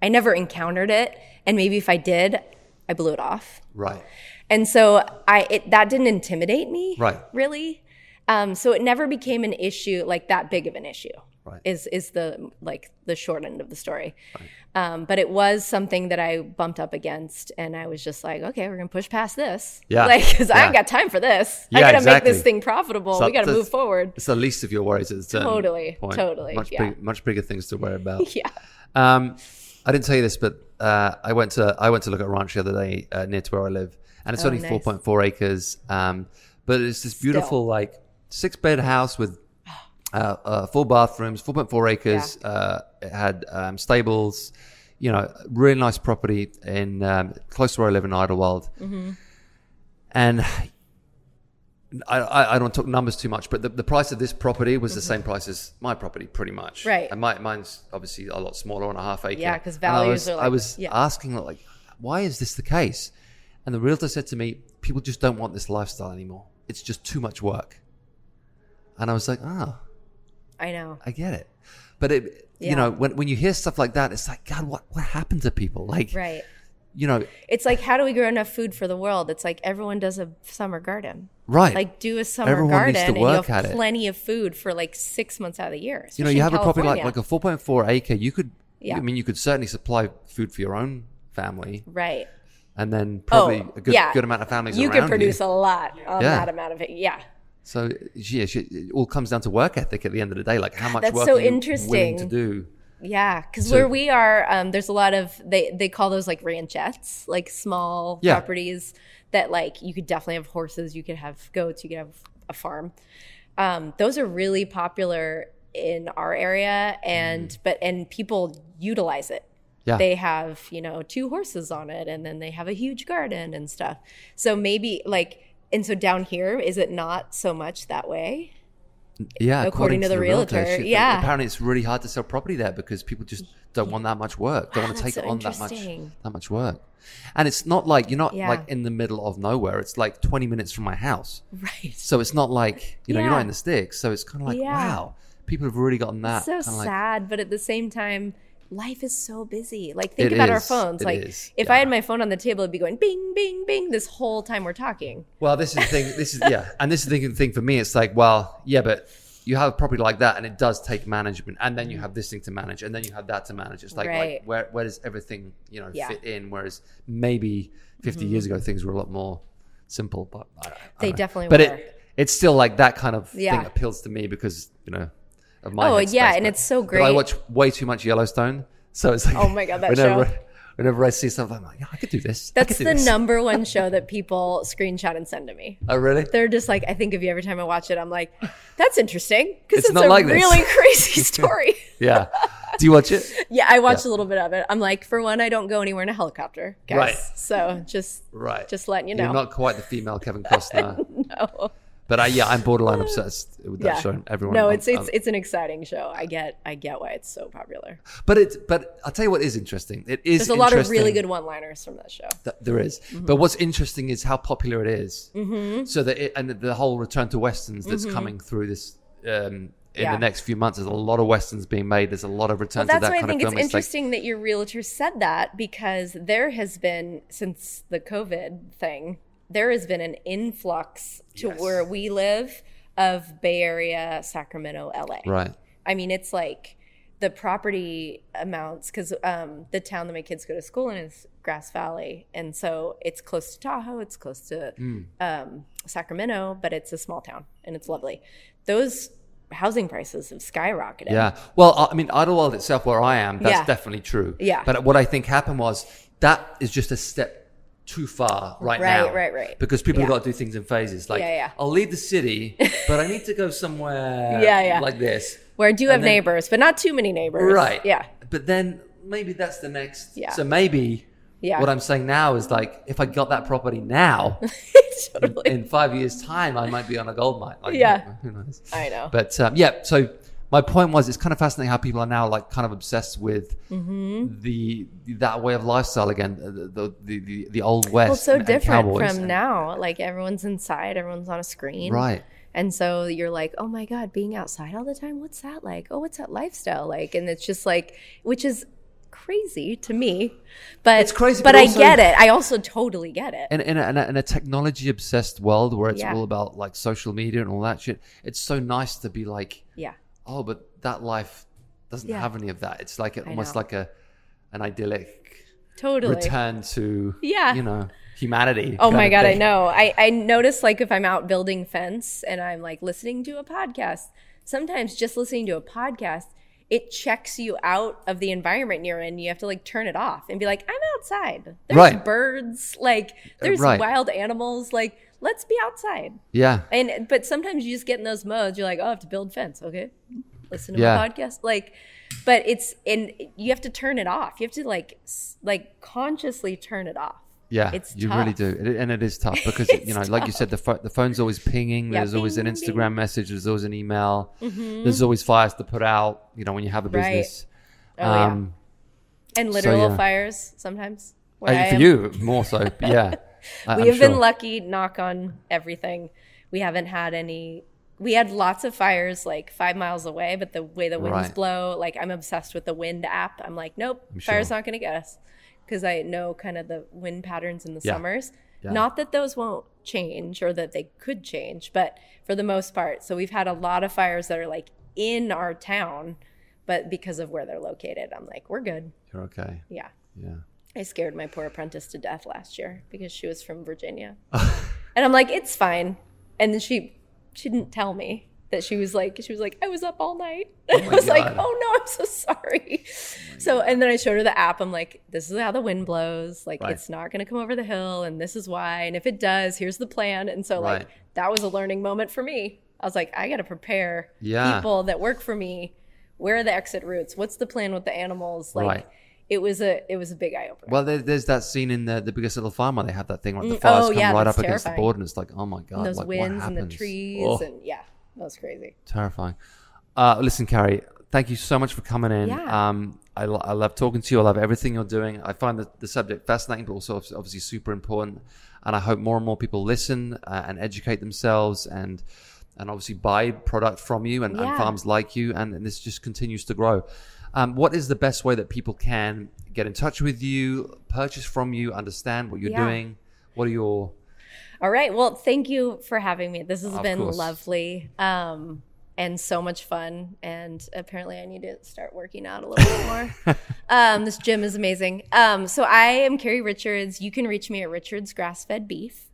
I never encountered it and maybe if I did, I blew it off. right, And so I it that didn't intimidate me. Right. Really. Um, so it never became an issue like that big of an issue. Right. Is is the like the short end of the story. Right. Um, but it was something that I bumped up against, and I was just like, okay, we're gonna push past this. Yeah. Like, because I Yeah. ain't got time for this. Yeah, I gotta exactly. make this thing profitable. So we gotta move forward. it's the least of your worries certain Totally, point. totally, much yeah. big, much bigger things to worry about. (laughs) Yeah. Um, I didn't tell you this, but uh, I went to I went to look at a ranch the other day uh, near to where I live, and it's Oh, only nice. four point four acres. Um, but it's this beautiful like six bed house with uh, uh, full bathrooms, four point four acres. Uh, it had um, stables, you know, really nice property in um, close to where I live in Idyllwild, Mm-hmm. and. I, I, I don't talk numbers too much, but the, the price of this property was the same price as my property, pretty much. Mm-hmm. Right. And my, mine's obviously a lot smaller on a half acre. Yeah, 'cause And I values was, are I was yeah. asking like, why is this the case? And the realtor said to me, people just don't want this lifestyle anymore. It's just too much work. And I was like, ah, I know. I get it. But it, Yeah. you know, when, when you hear stuff like that, it's like, God, what, what happened to people? Like, Right. You know, It's like, how do we grow enough food for the world? It's like everyone does a summer garden. right. Like, do a summer Everyone garden, needs to and you work have at it. plenty of food for like six months out of the year. you know, you have a property like, like a 4.4 acre, you could, Yeah. I mean, you could certainly supply food for your own family right. and then probably oh, a good, yeah. good amount of families You could produce a lot on Yeah. that amount of it. Yeah. So yeah, it all comes down to work ethic at the end of the day. Like how much That's work so are you willing interesting. to do? Yeah, because So- where we are, um, there's a lot of they they call those like ranchettes, like small Yeah. properties that like you could definitely have horses, you could have goats, you could have a farm. Um, those are really popular in our area, and but and people utilize it. Mm. Yeah. They have you know two horses on it, and then they have a huge garden and stuff. So maybe like and so down here, is it not so much that way? Yeah, according to the realtor, shit, yeah. Apparently, it's really hard to sell property there because people just don't want that much work. Don't Wow, want to ah, take so on that much that much work. And it's not like you're not Yeah. like in the middle of nowhere. It's like 20 minutes from my house. right. So it's not like you know you're not in the sticks. So it's kind of like Yeah. wow, people have really gotten that. so kinda like- sad, but at the same time, life is so busy. Like think It about our phones. It like is. if Yeah. I had my phone on the table, it'd be going bing, bing, bing this whole time we're talking. Well, this is the thing. This is yeah, and this is the thing for me. It's like, well, yeah, but you have a property like that, and it does take management, and then you mm. have this thing to manage, and then you have that to manage. It's like, Right. like where where does everything you know Yeah. fit in? Whereas maybe 50 years mm-hmm. ago things were a lot more simple, but I, I They know. definitely But were. it it's still like that kind of Yeah. thing appeals to me because you know of my Oh, yeah, and but- it's so but I watch way too much Yellowstone, so it's like Oh my God, that (laughs) whenever, show. Whenever I see something, I'm like, yeah, I could do this. That's do the this. number (laughs) one show that people screenshot and send to me. Oh, really? They're just like, I think of you every time I watch it. I'm like, that's interesting because It's it's, a like really (laughs) crazy story. Yeah. Do you watch it? yeah, I watched Yeah. a little bit of it. I'm like, for one, I don't go anywhere in a helicopter, guys. Right. So just, Right. just letting you know. You're not quite the female Kevin Costner. no. But I, yeah, I'm borderline obsessed with that Yeah. show. Everyone. no, I'm- it's it's I'm- it's an exciting show. I get I get why it's so popular. but it's but I'll tell you what is interesting. It is There's a lot of really good one-liners from that show. that there is. Mm-hmm. But what's interesting is how popular it is. Mm-hmm. So that it, and the whole return to westerns that's coming through this um, in Mm-hmm. Yeah. the next few months. There's a lot of westerns being made. There's a lot of return Well, to that's that why I think it's interesting that your realtor said that because there has been since the COVID thing, there has been an influx to Yes. where we live of Bay Area, Sacramento, LA. right. I mean, it's like the property amounts because um, the town that my kids go to school in is Grass Valley, and so it's close to Tahoe, it's close to Mm. um, Sacramento, but it's a small town and it's lovely. Those housing prices have skyrocketed. Yeah. Well, I I mean, Idyllwild itself, where I am, that's Yeah. definitely true. Yeah. But what I think happened was that is just a step too far right, Right, now. right, right. Because people have got to do things in phases. Like, Yeah, yeah. I'll leave the city, (laughs) but I need to go somewhere Yeah, yeah. like this. Where I do have then- neighbors, but not too many neighbors. Right. Yeah. But then maybe that's the next. Yeah. So maybe Yeah. what I'm saying now is like, if I got that property now, (laughs) totally. in five years' time, I might be on a gold mine. Like, Yeah. Who knows? I know. But um, yeah, so my point was, it's kind of fascinating how people are now like kind of obsessed with Mm-hmm. the that way of lifestyle again, the the the, the, old west. well, so and- and different cowboys from and- now. Like everyone's inside, everyone's on a screen. Right. And so you're like, oh my God, being outside all the time, what's that like? Oh, what's that lifestyle like? And it's just like, which is crazy to me. But It's crazy, but, but I get it. I also totally get it. In, in, a, in, a, in a technology obsessed world where it's Yeah. all about like social media and all that shit, it's so nice to be like, yeah. Oh, but that life doesn't Yeah. have any of that. It's like almost like a an idyllic Totally. return to Yeah. you know humanity. Oh my god, I know. I I notice like if I'm out building fence and I'm like listening to a podcast, sometimes just listening to a podcast, it checks you out of the environment you're in. You have to like turn it off and be like, I'm outside. There's Right. birds, like uh, there's right. wild animals, like let's be outside. Yeah. And but sometimes you just get in those modes. You're like, oh, I have to build fence. Okay, listen to Yeah. a podcast. Like, but it's and you have to turn it off. You have to like like consciously turn it off. Yeah, It's you really do, It- and it is tough (laughs) because you know, like you said, the pho- the phone's always pinging. Yeah, There's always an Instagram ping. message. There's always an email. There's always fires to put out. You know, when you have a business. Right. Oh, yeah. um, And literal yeah. fires sometimes. uh, for you more so, yeah. (laughs) I- we I'm have been lucky. Knock on everything. We haven't had any. We had lots of fires like five miles away, but the way the winds Right. blow, like I'm obsessed with the wind app. I'm like, nope, I'm fire's sure. not going to get us because I know kind of the wind patterns in the Yeah. summers. Yeah. Not that those won't change or that they could change, but for the most part. So we've had a lot of fires that are like in our town, but because of where they're located, I'm like, we're good. You're okay. Yeah. Yeah. I scared my poor apprentice to death last year because she was from Virginia. (laughs) and I'm like, it's fine. And then she she didn't tell me that she was like she was like, I was up all night. (laughs) I my was like, oh no, I'm so sorry. so and then I showed her the app. I'm like, this is how the wind blows. Like Right. it's not gonna come over the hill and this is why. And if it does, here's the plan. And so Right. like that was a learning moment for me. I was like, I gotta prepare Yeah. people that work for me. Where are the exit routes? What's the plan with the animals? Like Right. It was a it was a big eye opener. Well, there, there's that scene in the the biggest little farm where they have that thing like the Mm, fires oh, come yeah, right up that's against the board, and it's like, oh my god, and those like, what winds and the trees Oh, and yeah that was crazy. Terrifying. Uh, listen, Carrie, thank you so much for coming in. Yeah. Um, I, lo- I love talking to you. I love everything you're doing. I find the, the subject fascinating, but also obviously super important. And I hope more and more people listen uh, and educate themselves and and obviously buy product from you and, and farms like you. And, and this just continues to grow. Um, what is the best way that people can get in touch with you, purchase from you, understand what you're Yeah. doing? What are your All right. Well, thank you for having me. This has Of been course. lovely um, and so much fun. And apparently, I need to start working out a little bit more. (laughs) Um, this gym is amazing. Um, so, I am Carrie Richards. You can reach me at Richards Grass Fed Beef.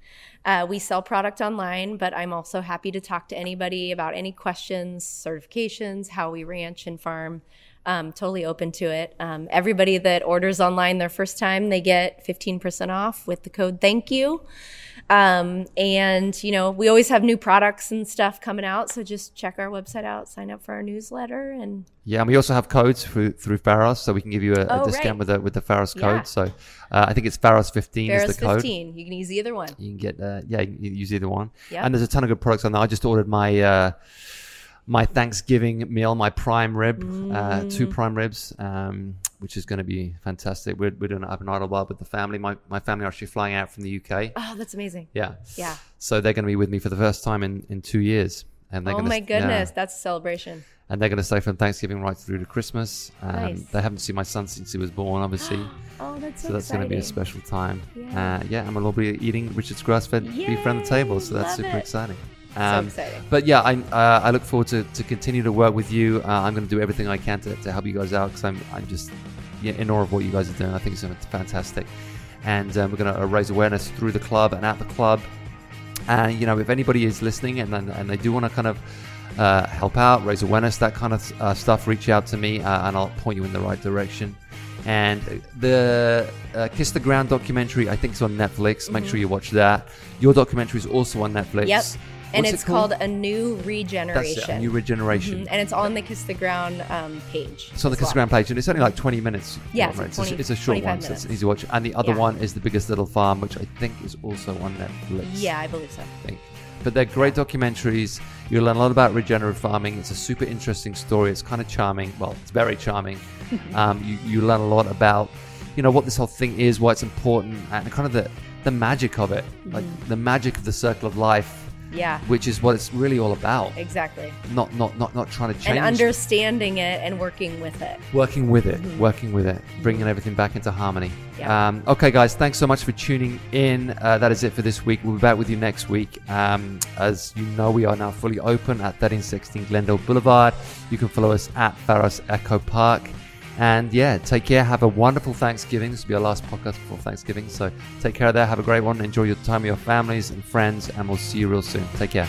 Uh, we sell product online, but I'm also happy to talk to anybody about any questions, certifications, how we ranch and farm. Um, totally open to it. Um, everybody that orders online their first time, they get 15% off with the code thank you. Um, and you know, we always have new products and stuff coming out. So just check our website out, sign up for our newsletter and Yeah, and we also have codes through through Pharos, so we can give you a, a Oh, discount right. with the with the Pharos code. Yeah. So uh, I think it's Faros15 is the code. 15. You can use either one. You can get uh, yeah, you can use either one. Yep. And there's a ton of good products on there. I just ordered my uh, my Thanksgiving meal, my prime rib, uh, Mm. two prime ribs, um, which is going to be fantastic. We're, we're doing it up in Idyllwild with the family. My my family are actually flying out from the UK. Oh, that's amazing. Yeah. Yeah. So they're going to be with me for the first time in, in two years. And they're Oh gonna, my yeah goodness, that's a celebration. and they're going to stay from Thanksgiving right through to Christmas. Um, Nice. They haven't seen my son since he was born, obviously, (gasps) Oh, that's so, so that's going to be a special time. Yeah. Uh, yeah, and we'll all be eating Richard's grass-fed beef around the table, so that's Yay, super it. exciting. So Um, exciting. but yeah, I uh, I look forward to, to continue to work with you. Uh, I'm going to do everything I can to, to help you guys out because I'm I'm just yeah, in awe of what you guys are doing. I think it's fantastic, and um, we're going to raise awareness through the club and at the club. And you know, if anybody is listening and and, and they do want to kind of uh, help out, raise awareness, that kind of uh, stuff, reach out to me uh, and I'll point you in the right direction. And the uh, Kiss the Ground documentary, I think, is on Netflix. Make sure you watch that. Your documentary is also on Netflix. Mm-hmm. Yep. And What's it it's called? A New Regeneration. That's it, a new regeneration. Mhm. And it's on the Kiss the Ground um, page. It's on the Kiss well. Ground page, and it's only like 20 minutes. Yeah, it's right? like It's a- it's, a, short 25 one, so it's minutes. an easy watch. And the other Yeah. one is The Biggest Little Farm, which I think is also on Netflix. Yeah, I believe so. I think. But they're great documentaries. You'll learn a lot about regenerative farming. It's a super interesting story. It's kind of charming. Well, it's very charming. (laughs) um, you, you learn a lot about, you know, what this whole thing is, why it's important, and kind of the, the magic of it. Like Mm-hmm. the magic of the circle of life, Yeah, which is what it's really all about. exactly. Not not not not trying to change. And understanding it and working with it. Working with it, working with it, bringing everything back into harmony. Yeah. Um, okay, guys, thanks so much for tuning in. Uh, that is it for this week. We'll be back with you next week. Um, as you know, we are now fully open at 1316 Glendale Boulevard. You can follow us at Faros Echo Park. And yeah, take care. Have a wonderful Thanksgiving. This will be our last podcast before Thanksgiving. So take care of that. Have a great one. Enjoy your time with your families and friends. And we'll see you real soon. Take care.